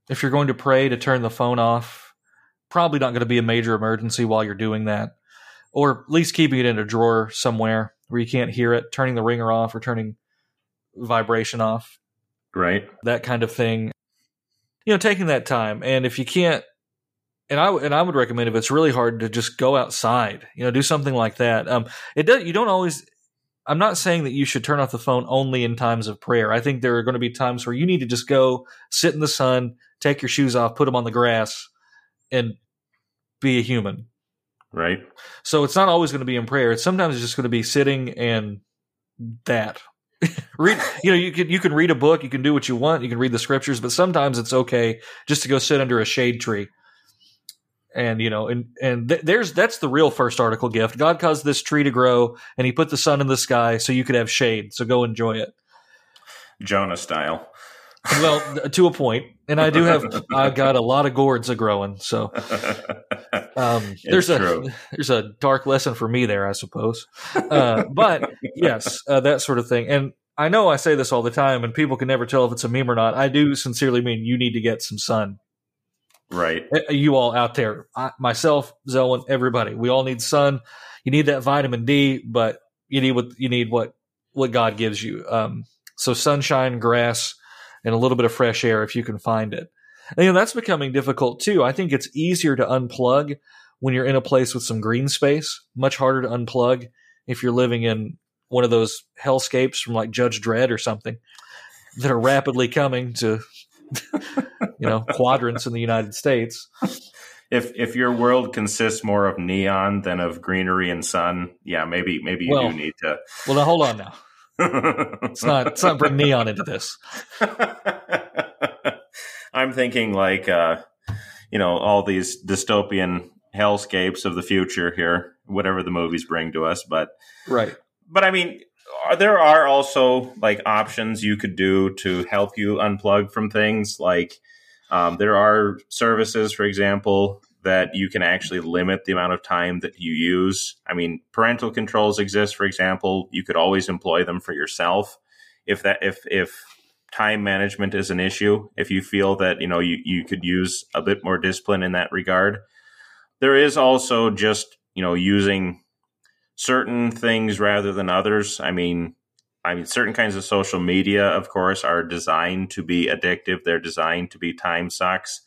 if you're going to pray, to turn the phone off. Probably not going to be a major emergency while you're doing that, or at least keeping it in a drawer somewhere where you can't hear it, turning the ringer off or turning vibration off. Right. That kind of thing. You know, taking that time. And if you can't and I and I would recommend if it's really hard to just go outside, you know, do something like that. Um, it does. You don't always. I'm not saying that you should turn off the phone only in times of prayer. I think there are going to be times where you need to just go sit in the sun, take your shoes off, put them on the grass, and be a human. Right. So it's not always going to be in prayer. It's sometimes it's just going to be sitting and that. read you know you can you can read a book you can do what you want you can read the scriptures but sometimes it's okay just to go sit under a shade tree and you know and and th- there's that's the real first article gift god caused this tree to grow and he put the sun in the sky so you could have shade so go enjoy it jonah style well to a point and i do have i got a lot of gourds a growing so um, there's a true. there's a dark lesson for me there i suppose uh, but yes uh, that sort of thing and i know i say this all the time and people can never tell if it's a meme or not i do sincerely mean you need to get some sun Right. Uh, you all out there, I, myself, Zelwyn, everybody, we all need sun. You need that vitamin D, but you need what you need what what God gives you. Um, so sunshine, grass, and a little bit of fresh air if you can find it. And, you know that's becoming difficult too. I think it's easier to unplug when you're in a place with some green space. Much harder to unplug if you're living in one of those hellscapes from like Judge Dredd or something that are rapidly coming to you know, quadrants in the United States. If if your world consists more of neon than of greenery and sun, yeah, maybe maybe you well, do need to. Well, now hold on now. It's not. It's not bring neon into this. I'm thinking like, uh, you know, all these dystopian hellscapes of the future here, whatever the movies bring to us. But right. But I mean, there are also like options you could do to help you unplug from things. Like um, there are services, for example, that you can actually limit the amount of time that you use. I mean, parental controls exist, for example. You could always employ them for yourself if that if if time management is an issue. If you feel that you know you you could use a bit more discipline in that regard. There is also just you know using certain things rather than others. I mean, I mean, certain kinds of social media, of course, are designed to be addictive. They're designed to be time sucks.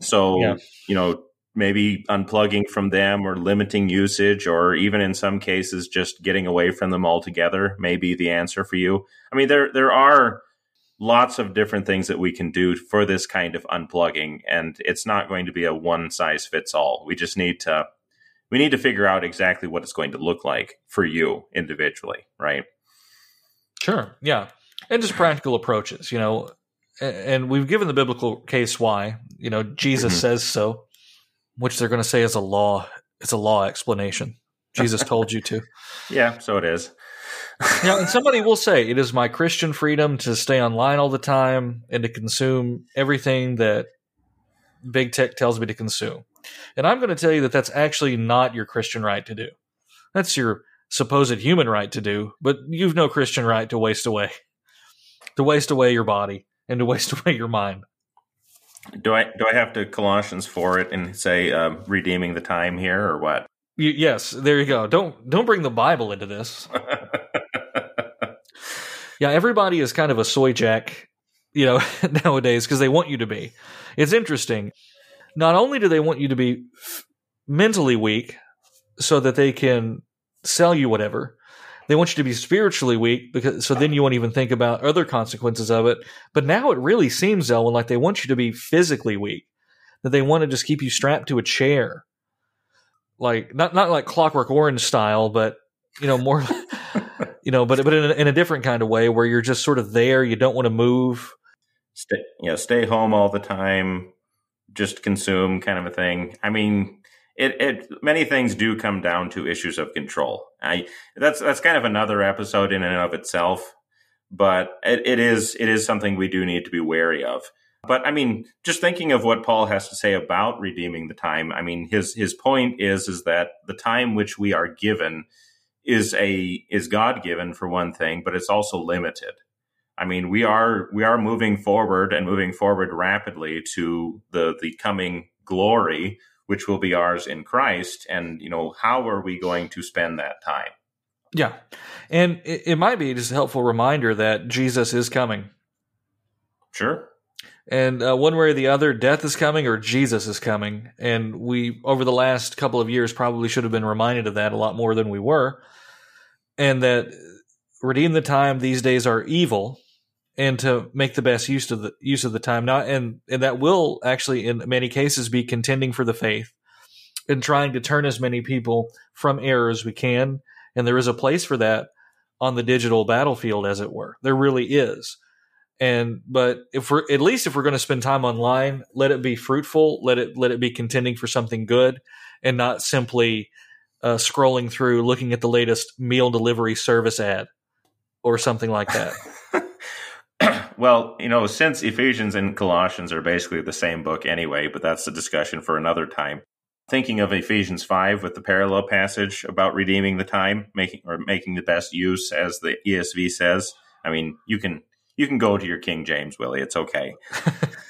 So, yeah. you know, maybe unplugging from them or limiting usage, or even in some cases, just getting away from them altogether may be the answer for you. I mean, there there are lots of different things that we can do for this kind of unplugging, and it's not going to be a one size fits all. We just need to we need to figure out exactly what it's going to look like for you individually, right? Sure. Yeah. And just practical approaches, you know, and we've given the biblical case why, you know, Jesus mm-hmm. says so, which they're going to say is a law. It's a law explanation. Jesus told you to. Yeah, so it is. now, and somebody will say it is my Christian freedom to stay online all the time and to consume everything that big tech tells me to consume. And I'm going to tell you that that's actually not your Christian right to do. That's your supposed human right to do, but you've no Christian right to waste away, to waste away your body and to waste away your mind. Do I do I have to Colossians for it and say uh, redeeming the time here or what? You, yes, there you go. Don't don't bring the Bible into this. yeah, everybody is kind of a soy jack, you know, nowadays because they want you to be. It's interesting. Not only do they want you to be f- mentally weak so that they can sell you whatever. They want you to be spiritually weak because so then you won't even think about other consequences of it. But now it really seems, Zelwyn, like they want you to be physically weak. That they want to just keep you strapped to a chair. Like not not like clockwork orange style, but you know, more you know, but but in a, in a different kind of way where you're just sort of there, you don't want to move. Stay yeah, stay home all the time, just consume kind of a thing. I mean, it, it many things do come down to issues of control. I that's that's kind of another episode in and of itself, but it, it is it is something we do need to be wary of. But I mean, just thinking of what Paul has to say about redeeming the time. I mean, his his point is is that the time which we are given is a is God given for one thing, but it's also limited. I mean, we are we are moving forward and moving forward rapidly to the the coming glory which will be ours in Christ. And, you know, how are we going to spend that time? Yeah. And it, it might be just a helpful reminder that Jesus is coming. Sure. And uh, one way or the other, death is coming or Jesus is coming. And we, over the last couple of years, probably should have been reminded of that a lot more than we were. And that redeem the time these days are evil and to make the best use of the use of the time. Not and and that will actually in many cases be contending for the faith and trying to turn as many people from error as we can. And there is a place for that on the digital battlefield as it were. There really is. And but if we're at least if we're going to spend time online let it be fruitful let it let it be contending for something good and not simply uh, scrolling through looking at the latest meal delivery service ad or something like that well, you know, since Ephesians and Colossians are basically the same book anyway, but that's a discussion for another time. Thinking of Ephesians 5 with the parallel passage about redeeming the time, making or making the best use as the ESV says. I mean, you can you can go to your King James, Willie. It's okay.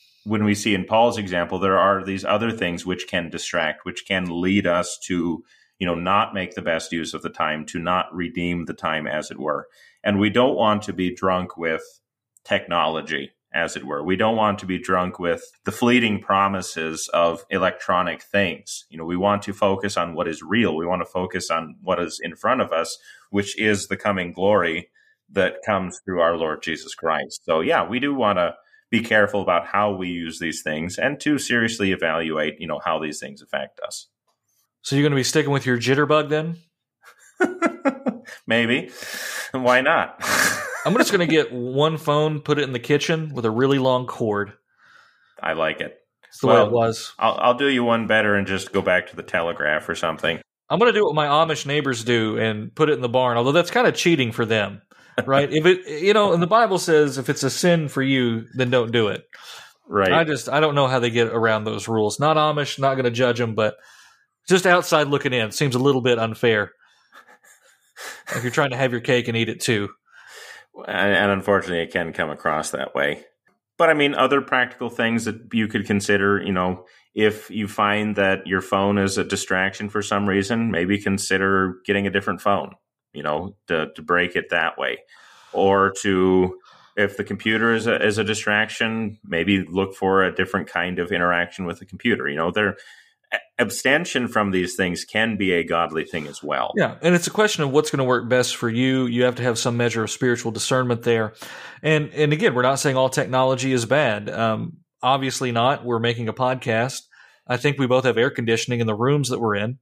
when we see in Paul's example, there are these other things which can distract, which can lead us to, you know, not make the best use of the time, to not redeem the time, as it were. And we don't want to be drunk with technology as it were. We don't want to be drunk with the fleeting promises of electronic things. You know, we want to focus on what is real. We want to focus on what is in front of us, which is the coming glory that comes through our Lord Jesus Christ. So, yeah, we do want to be careful about how we use these things and to seriously evaluate, you know, how these things affect us. So you're going to be sticking with your jitterbug then? Maybe. Why not? I'm just going to get one phone, put it in the kitchen with a really long cord. I like it. It's the well, way it was. I'll, I'll do you one better and just go back to the telegraph or something. I'm going to do what my Amish neighbors do and put it in the barn, although that's kind of cheating for them, right? if it, you know, and the Bible says if it's a sin for you, then don't do it. Right. I just, I don't know how they get around those rules. Not Amish, not going to judge them, but just outside looking in seems a little bit unfair. like you're trying to have your cake and eat it too. And, and unfortunately, it can come across that way. But I mean, other practical things that you could consider, you know, if you find that your phone is a distraction for some reason, maybe consider getting a different phone, you know, to, to break it that way. Or to, if the computer is a, is a distraction, maybe look for a different kind of interaction with the computer. You know, there, abstention from these things can be a godly thing as well. Yeah, and it's a question of what's going to work best for you. You have to have some measure of spiritual discernment there. And and again, we're not saying all technology is bad. Um, obviously not. We're making a podcast. I think we both have air conditioning in the rooms that we're in.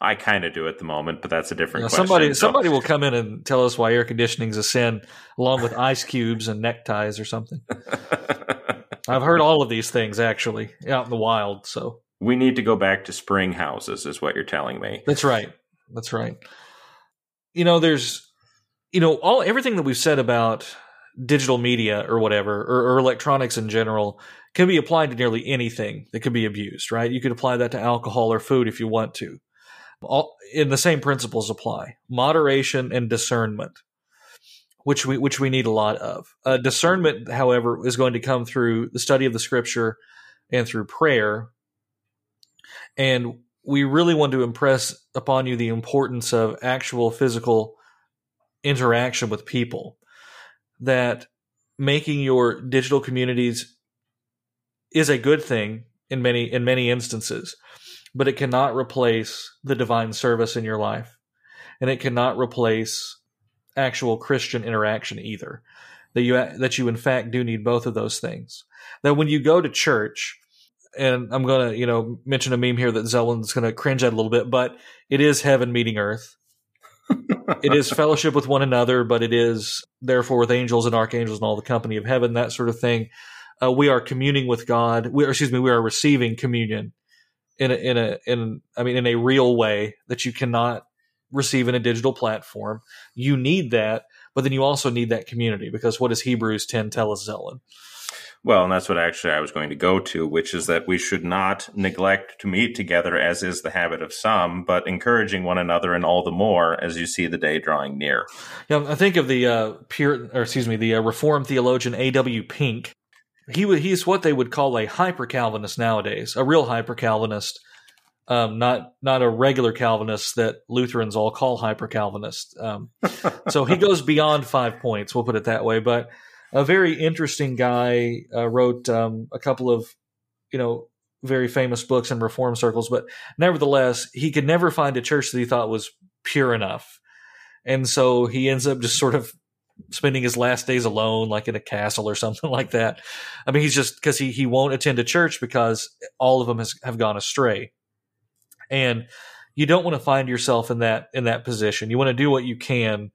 I kind of do at the moment, but that's a different you know, Somebody, so. somebody will come in and tell us why air conditioning is a sin, along with ice cubes and neckties or something. I've heard all of these things actually out in the wild. So we need to go back to spring houses, is what you're telling me. That's right. That's right. You know, there's, you know, all everything that we've said about digital media or whatever, or, or electronics in general, can be applied to nearly anything that could be abused. Right? You could apply that to alcohol or food if you want to. All in the same principles apply: moderation and discernment which we which we need a lot of. Uh, discernment, however, is going to come through the study of the scripture and through prayer, and we really want to impress upon you the importance of actual physical interaction with people. That making your digital communities is a good thing in many in many instances, but it cannot replace the divine service in your life, and it cannot replace actual Christian interaction either. That you that you in fact do need both of those things. That when you go to church, and I'm going to, you know, mention a meme here that Zelwyn's going to cringe at a little bit, but it is heaven meeting earth. it is fellowship with one another, but it is therefore with angels and archangels and all the company of heaven, that sort of thing. Uh, we are communing with God. We excuse me, we are receiving communion in a, in a, in, I mean, in a real way that you cannot receive in a digital platform. You need that, but then you also need that community because what does Hebrews 10 tell us, Zelwyn? Well, and that's what actually I was going to go to, which is that we should not neglect to meet together, as is the habit of some, but encouraging one another, and all the more as you see the day drawing near. Yeah, I think of the uh, pure, or excuse me, the uh, Reformed theologian A. W. Pink. He he's what they would call a hyper Calvinist nowadays, a real hyper Calvinist, um, not not a regular Calvinist that Lutherans all call hyper Calvinist. Um, so he goes beyond five points. We'll put it that way, but a very interesting guy. Uh, wrote um, a couple of, you know, very famous books in reform circles, but nevertheless, he could never find a church that he thought was pure enough, and so he ends up just sort of spending his last days alone, like in a castle or something like that. I mean, he's just because he he won't attend a church because all of them has, have gone astray, and you don't want to find yourself in that in that position. You want to do what you can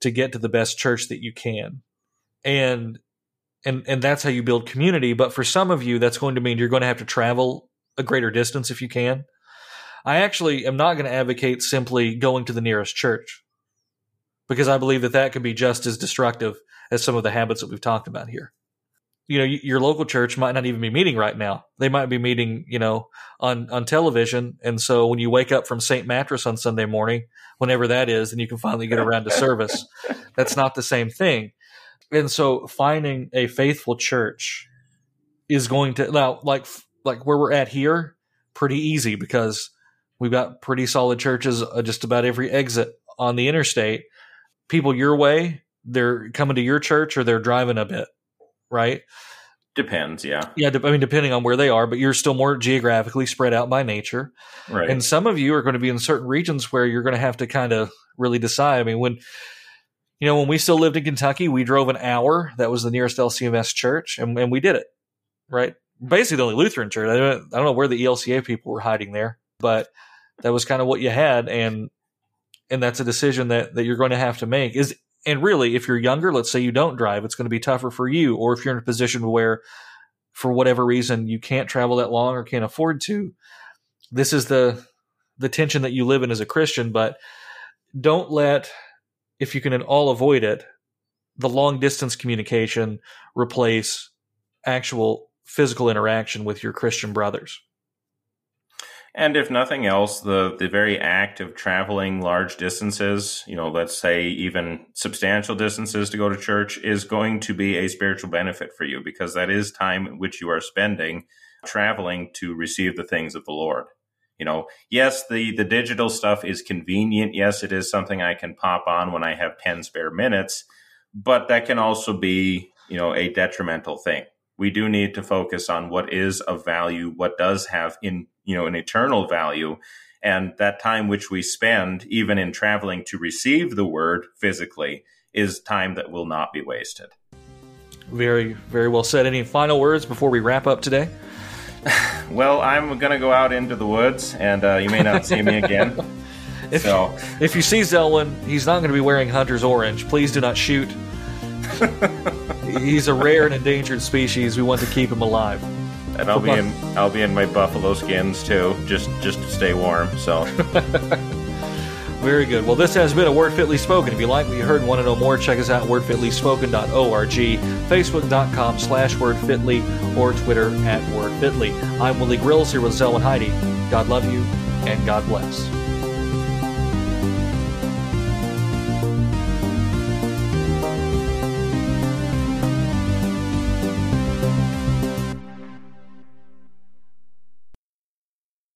to get to the best church that you can. And and and that's how you build community. But for some of you that's going to mean you're going to have to travel a greater distance if you can. I actually am not going to advocate simply going to the nearest church because i believe that that could be just as destructive as some of the habits that we've talked about here. You know your local church might not even be meeting right now. They might be meeting you know on on television. And so when you wake up from st mattress on sunday morning whenever that is then you can finally get around to service. That's not the same thing. And so finding a faithful church is going to now like like where we're at here pretty easy because we've got pretty solid churches uh, just about every exit on the interstate people your way they're coming to your church or they're driving a bit right? Depends, yeah. Yeah, I mean, depending on where they are, but you're still more geographically spread out by nature. Right. And some of you are going to be in certain regions where you're going to have to kind of really decide. I mean, when, you know, when we still lived in Kentucky, we drove an hour. That was the nearest LCMS church, and, and we did it, right? Basically, the only Lutheran church. I don't, I don't know where the ELCA people were hiding there, but that was kind of what you had. And, and that's a decision that, that you're going to have to make is and really, if you're younger, let's say you don't drive, it's going to be tougher for you. Or if you're in a position where, for whatever reason, you can't travel that long or can't afford to, this is the the tension that you live in as a Christian. But don't let, if you can at all avoid it, the long distance communication replace actual physical interaction with your Christian brothers. And if nothing else, the, the very act of traveling large distances, you know, let's say even substantial distances to go to church, is going to be a spiritual benefit for you because that is time which you are spending traveling to receive the things of the Lord. You know, yes, the, the digital stuff is convenient. Yes, it is something I can pop on when I have 10 spare minutes, but that can also be, you know, a detrimental thing we do need to focus on what is of value, what does have in you know an eternal value, and that time which we spend even in traveling to receive the word physically is time that will not be wasted. Very, very well said. Any final words before we wrap up today? well, I'm going to go out into the woods, and uh, you may not see me again. if, so. if you see Zelwyn, he's not going to be wearing hunter's orange. Please do not shoot. He's a rare and endangered species. We want to keep him alive. And I'll be in I'll be in my buffalo skins too, just just to stay warm. So Very good. Well, this has been a Word Fitly Spoken. If you like what you heard and want to know more, check us out at wordfitlyspoken.org, facebook.com slash wordfitly, or Twitter at wordfitly. I'm Willie Grills here with Zelwyn Heide. God love you, and God bless.